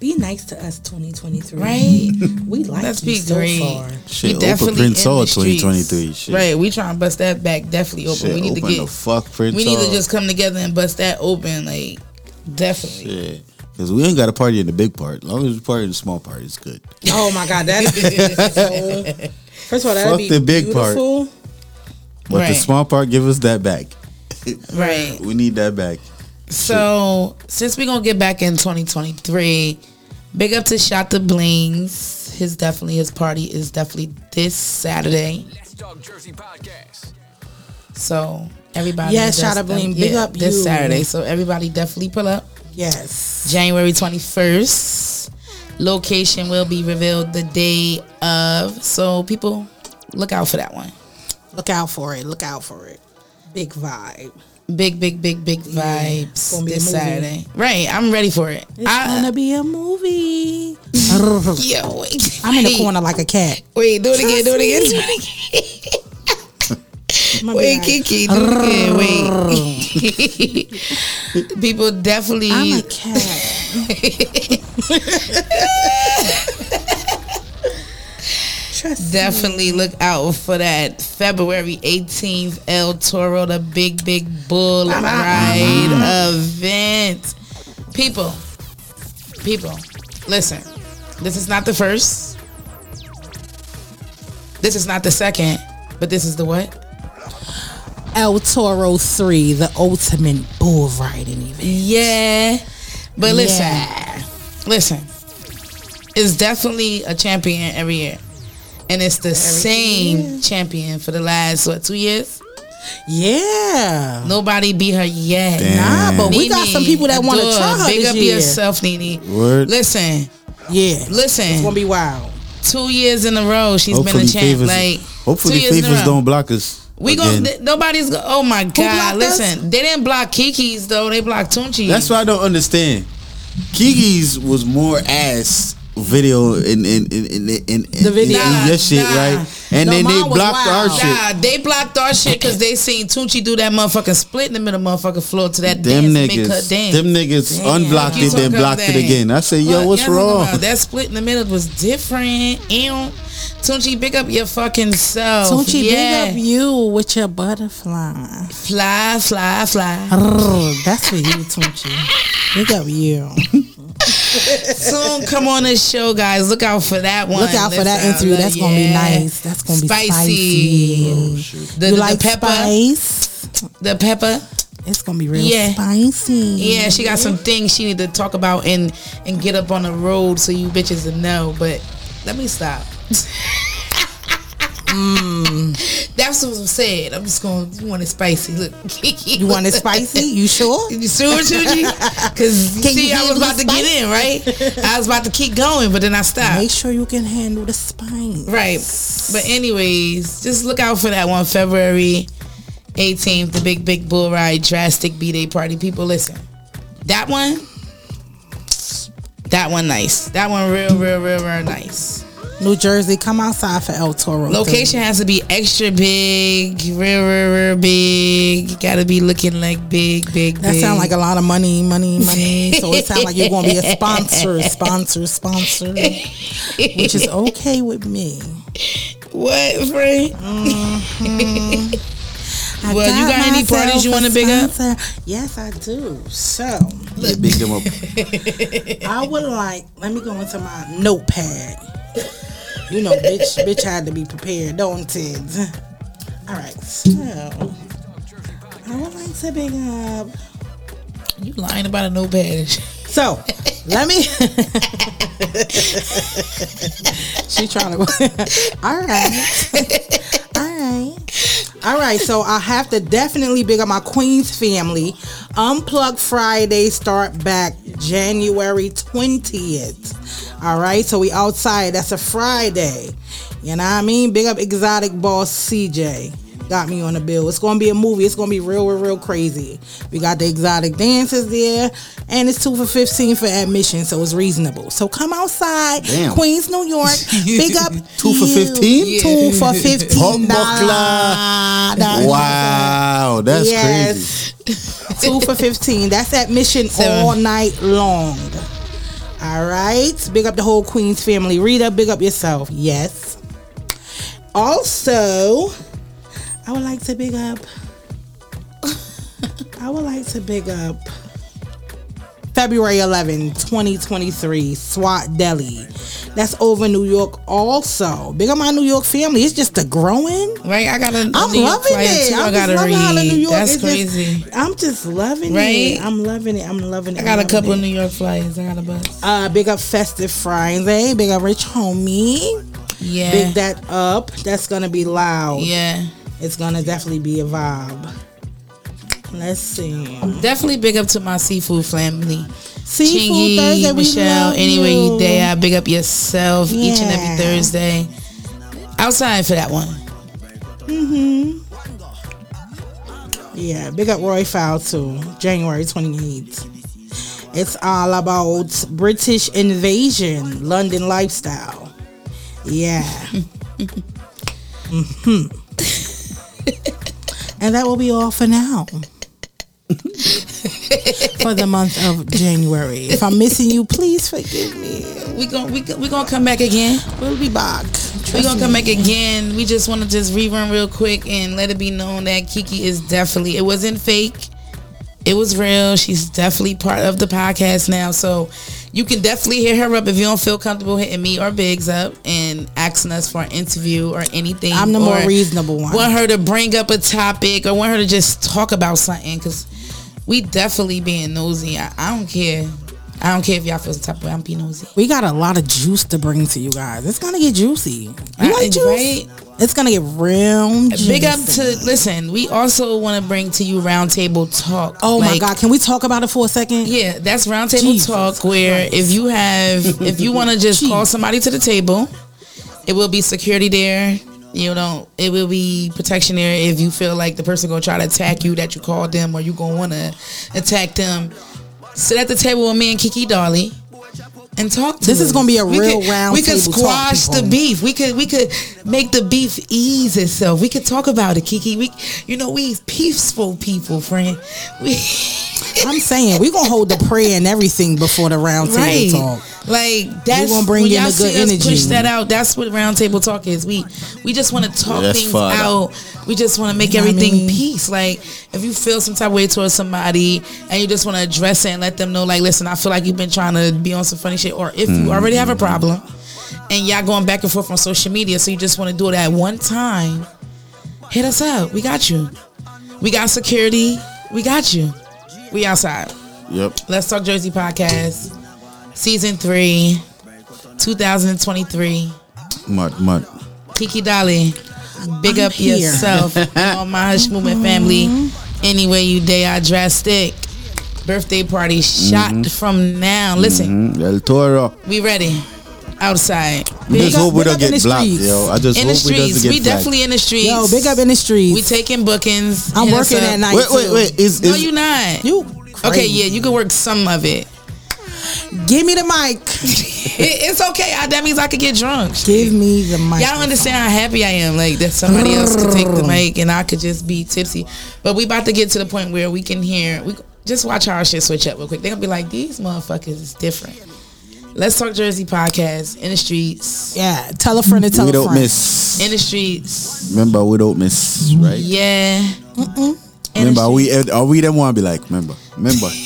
Be nice to us, 2023. right? We like Let's you be so great. far. Shit, We definitely Oprah Prince in Hall the 2023. Shit. Right, we trying to bust that back. Definitely open. Shit, we need to get. the fuck Prince we need to just come together and bust that open. Like definitely. Shit. Cause we ain't got a party in the big part. As long as we party in the small part, it's good. Oh my God, that's so. First of all, that'd Fuck be the big part. beautiful. But the small part, give us that back. Right. We need that back. So since we're gonna get back in 2023, big up to Shot the Blings. His definitely his party is definitely this Saturday. Let's Talk Jersey podcast. So everybody, Yes, just- Shot the Bling, big up this you. Saturday. So everybody definitely pull up. Yes. January 21st. Location will be revealed the day of. So people look out for that one. Look out for it. Look out for it. Big vibe. Big, big, big, big vibes a this. Saturday. Right, I'm ready for it. It's I, gonna be a movie. yo, wait, I'm in the corner like a cat. Wait, do it again, do it again, do it again. I'ma Wait, Kiki, do it again. Wait. People definitely. I'm a cat. Trust Definitely look out for that February 18th El Toro, the big, big bull ah, ah, ah, ride event. People, People, listen. This is not the first. This is not the second, but this is the what? El Toro 3, the ultimate bull riding event. Yeah. But listen, Yeah. listen. It's definitely a champion every year. And it's the same champion for the last what two years? Yeah. Nobody beat her yet. Nah, but we got some people that wanna try her Big this up year. yourself, Nene. Word. Listen. Yeah. Listen. It's gonna be wild. Two years in a row, she's been a champ. favors, like hopefully two years in a favors don't block us. We again. gonna th- nobody's go- oh my god! blocked us? Listen, they didn't block Kiki's though. They blocked Tunchi. That's what I don't understand. Kiki's was more ass video in in in in, in, in, The video. in your shit, Nah. right? And No, then they mine was blocked our wild. shit. Nah, they blocked our shit because they seen Tunchi do that motherfucking split in the middle motherfucking floor to that Them dance, make her niggas, dance. them niggas Damn. unblocked You it, then blocked it again. I said, yo, What what's wrong? That split in the middle was different. Ew. Tunchi, big up your fucking self. Tunchi, yeah. big up you with your butterfly. Fly, fly, fly. Arrgh, That's for you, Tunchi. Big up you. Soon come on this show, guys. Look out for that one. Look out for that Listen, interview. That's gonna be nice. That's gonna be spicy. spicy. Oh, the, you the like pepper, spice? the pepper. It's gonna be real Yeah. spicy. Yeah, she got some things she need to talk about and and get up on the road so you bitches will know. But let me stop. Mm. That's what I'm saying. I'm just going. You want it spicy? Look, You want it spicy? You sure? You sure, Tucci? Because see, I was about to get in, right? I was about to keep going, but then I stopped. Make sure you can handle the spice. Right. But anyways, just look out for that one February 18th, the big big bull ride drastic B Day party. People listen. That one that one nice. That one real, real, real, real nice. New Jersey, come outside for El Toro. Location has to be extra big, real, real, real big. Gotta be looking like big, big, That big. sound like a lot of money, money, money. So it sounds like you're gonna be a sponsor, sponsor, sponsor, which is okay with me. What, Frank? Mm-hmm. I Well, you got any parties you wanna big up? Yes, I do. So Yeah, big them up. I would like. Let me go into my notepad. You know, bitch, bitch had to be prepared, don't it? All right, so I would like to big up. You lying about a notepad. So let me. she trying to. All right. All right. All right. So I have to definitely big up my Queens family. Unplug Friday start back January twentieth. All right. So we outside. That's a Friday. You know what I mean? Big up exotic boss CJ. Got me on the bill. It's gonna be a movie. It's gonna be real, real, real crazy. We got the exotic dances there, and it's two for fifteen for admission, so it's reasonable. So come outside, Damn. Queens, New York. Big up Two for you. 15? Two for fifteen. Buckler. Wow, that's crazy. crazy. two for fifteen. That's admission all night long. All right. Big up the whole Queens family. Rita, big up yourself. Yes. Also, I would like to big up. I would like to big up February 11, 2023, SWAT Deli. That's over New York also. Big up my New York family. It's just a growing. Right, I got a, a I'm New loving it. too. I I'm gotta just loving how the read. New York That's just- crazy. I'm just loving Right? it. I'm loving it. I'm loving it. I got a couple. New York flyers. I got a bus. Uh, big up Festive Friday. Big up Rich Homie. Yeah. Big that up. That's gonna be loud. Yeah. It's gonna definitely be a vibe. Let's see. Definitely big up to my seafood family. Seafood Chingy, Thursday, Michelle, anyway you you. there. Big up yourself each and every Thursday. Outside for that one. Mm-hmm. Yeah, big up Roy Fowl too. January 28th. It's all about British invasion, London lifestyle. Yeah. hmm and that will be all for now. for the month of January. If I'm missing you, please forgive me. We gon' we we gonna come back again. We'll be back. We're gonna come back again. We just want to just rerun real quick and let it be known that Kiki is definitely it wasn't fake. It was real. She's definitely part of the podcast now. So you can definitely hit her up if you don't feel comfortable hitting me or Biggs up and asking us for an interview or anything. I'm the more reasonable one. Want her to bring up a topic or want her to just talk about something because we definitely being nosy. I, I don't care. I don't care if y'all feel the type of way. I'm being nosy. We got a lot of juice to bring to you guys. It's gonna get juicy. You like juice? right? It's gonna get real. Juicy. Big up to listen. We also want to bring to you roundtable talk. Oh my god, can we talk about it for a second? Yeah, that's roundtable Jesus talk where if you have if you want to just call somebody to the table, it will be security there. You know, it will be protection there if you feel like the person gonna try to attack you that you called them or you gonna want to attack them. Sit at the table with me and Kiki Dolly and talk to This is gonna be a We real could- round We could squash the beef. We could we could make the beef ease itself. We could talk about it, Kiki. We you know we peaceful people, friend. We I'm saying we gonna hold the prayer and everything before the round table right. talk. Like that's we gonna bring in y'all the good energy. Push that out. That's what roundtable talk is. We we just want to talk Yeah, things fun. out. We just want to make You know what I everything mean? peace. Like if you feel some type of way towards somebody and you just want to address it and let them know, like, listen, I feel like you've been trying to be on some funny shit, or if you hmm. already have a problem and y'all going back and forth on social media, so you just want to do it at one time, hit us up. We got you. We got security. We got you. We outside. Yep. Let's Talk Jersey podcast, season three, 2023. Mud, mud. Kiki Dolly, big I'm up here. yourself. All my Hush Movement family. Anyway, you day are drastic. Birthday party shot Mm-hmm. from now. Listen, Mhm. El Toro. we ready. Outside. I just hope we don't get blocked, yo. I just in the hope we streets. doesn't get We flagged. definitely in the streets. Yo, big up in the streets. We taking bookings. I'm Hit us working up. at night. Wait, wait, too. wait. Is, No, is you not. You crazy. Okay, yeah, you can work some of it. Give me the mic. It- it's okay. I, that means I could get drunk. Give me the mic. Y'all don't understand how happy I am. Like that somebody else could take the mic and I could just be tipsy. But we about to get to the point where we can hear. We just watch how our shit switch up real quick. They gonna be like, these motherfuckers is different. Let's talk Jersey podcast in the streets. Yeah, tell a friend to tell we a don't friend. miss. In the streets. Remember, we don't miss, right? Yeah. In the Remember, we are we them want to be like, remember, remember.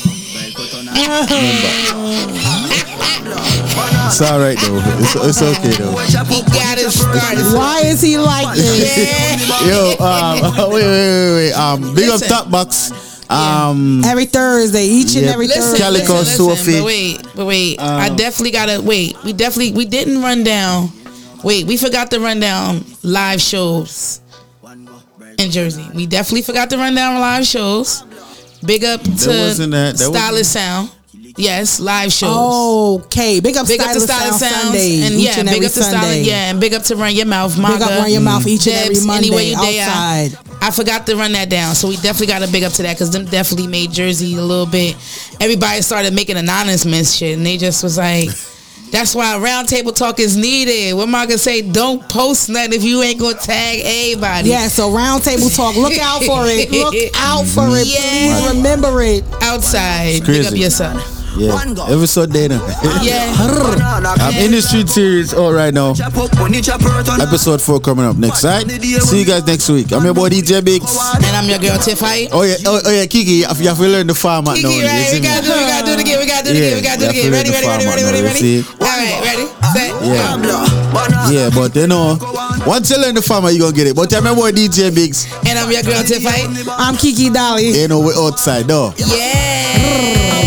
It's all right though. It's, it's okay though. He got it. Why is he like this? Yo, um, wait, wait, wait, wait. Um, big Listen. up top box. Um, Every Thursday, each and Yeah. every Listen, Thursday. Calico listen, listen, Sophie. but wait, but wait. I Um, definitely gotta wait. We definitely we didn't run down. Wait, we forgot to run down live shows in Jersey. We definitely forgot to run down live shows. Big up to wasn't that- that Stylist Sound. Yes, live shows. Okay, big up Big up to Style Stylist Sound Sounds Sunday, and yeah, and big up to Style, yeah, and big up to Run Your Mouth, Maga. Big up Run Your Mouth each and every Monday anyway you day outside. I forgot to run that down, so we definitely got to big up to that because them definitely made Jersey a little bit. Everybody started making anonymous shit, and they just was like, "That's why roundtable talk is needed." What am I gonna say? Don't post nothing if you ain't gonna tag everybody. Yeah, so roundtable talk. Look out for it. Look out for it. Yeah. Please remember it. outside. It's Big up your yourself. Yeah, every Sunday now. Yeah. I'm in the street series all right now. Episode four coming up next, right? See you guys next week. I'm your boy DJ Biggs. And I'm your girl Tiffy. Oh yeah, oh, oh yeah, Kiki. You have to learn the format now. Kiki, you right? see We gotta do it. We gotta do it again. We gotta do it again. We gotta do it again. Ready, you ready, ready, ready, ready, ready. All right, ready, uh, set, Yeah. Yeah, but you know, once you learn the format, you gonna get it. But I'm your boy DJ Biggs. And I'm your girl Tiffy. I'm Kiki Dolly. You know, we're outside though. Yeah.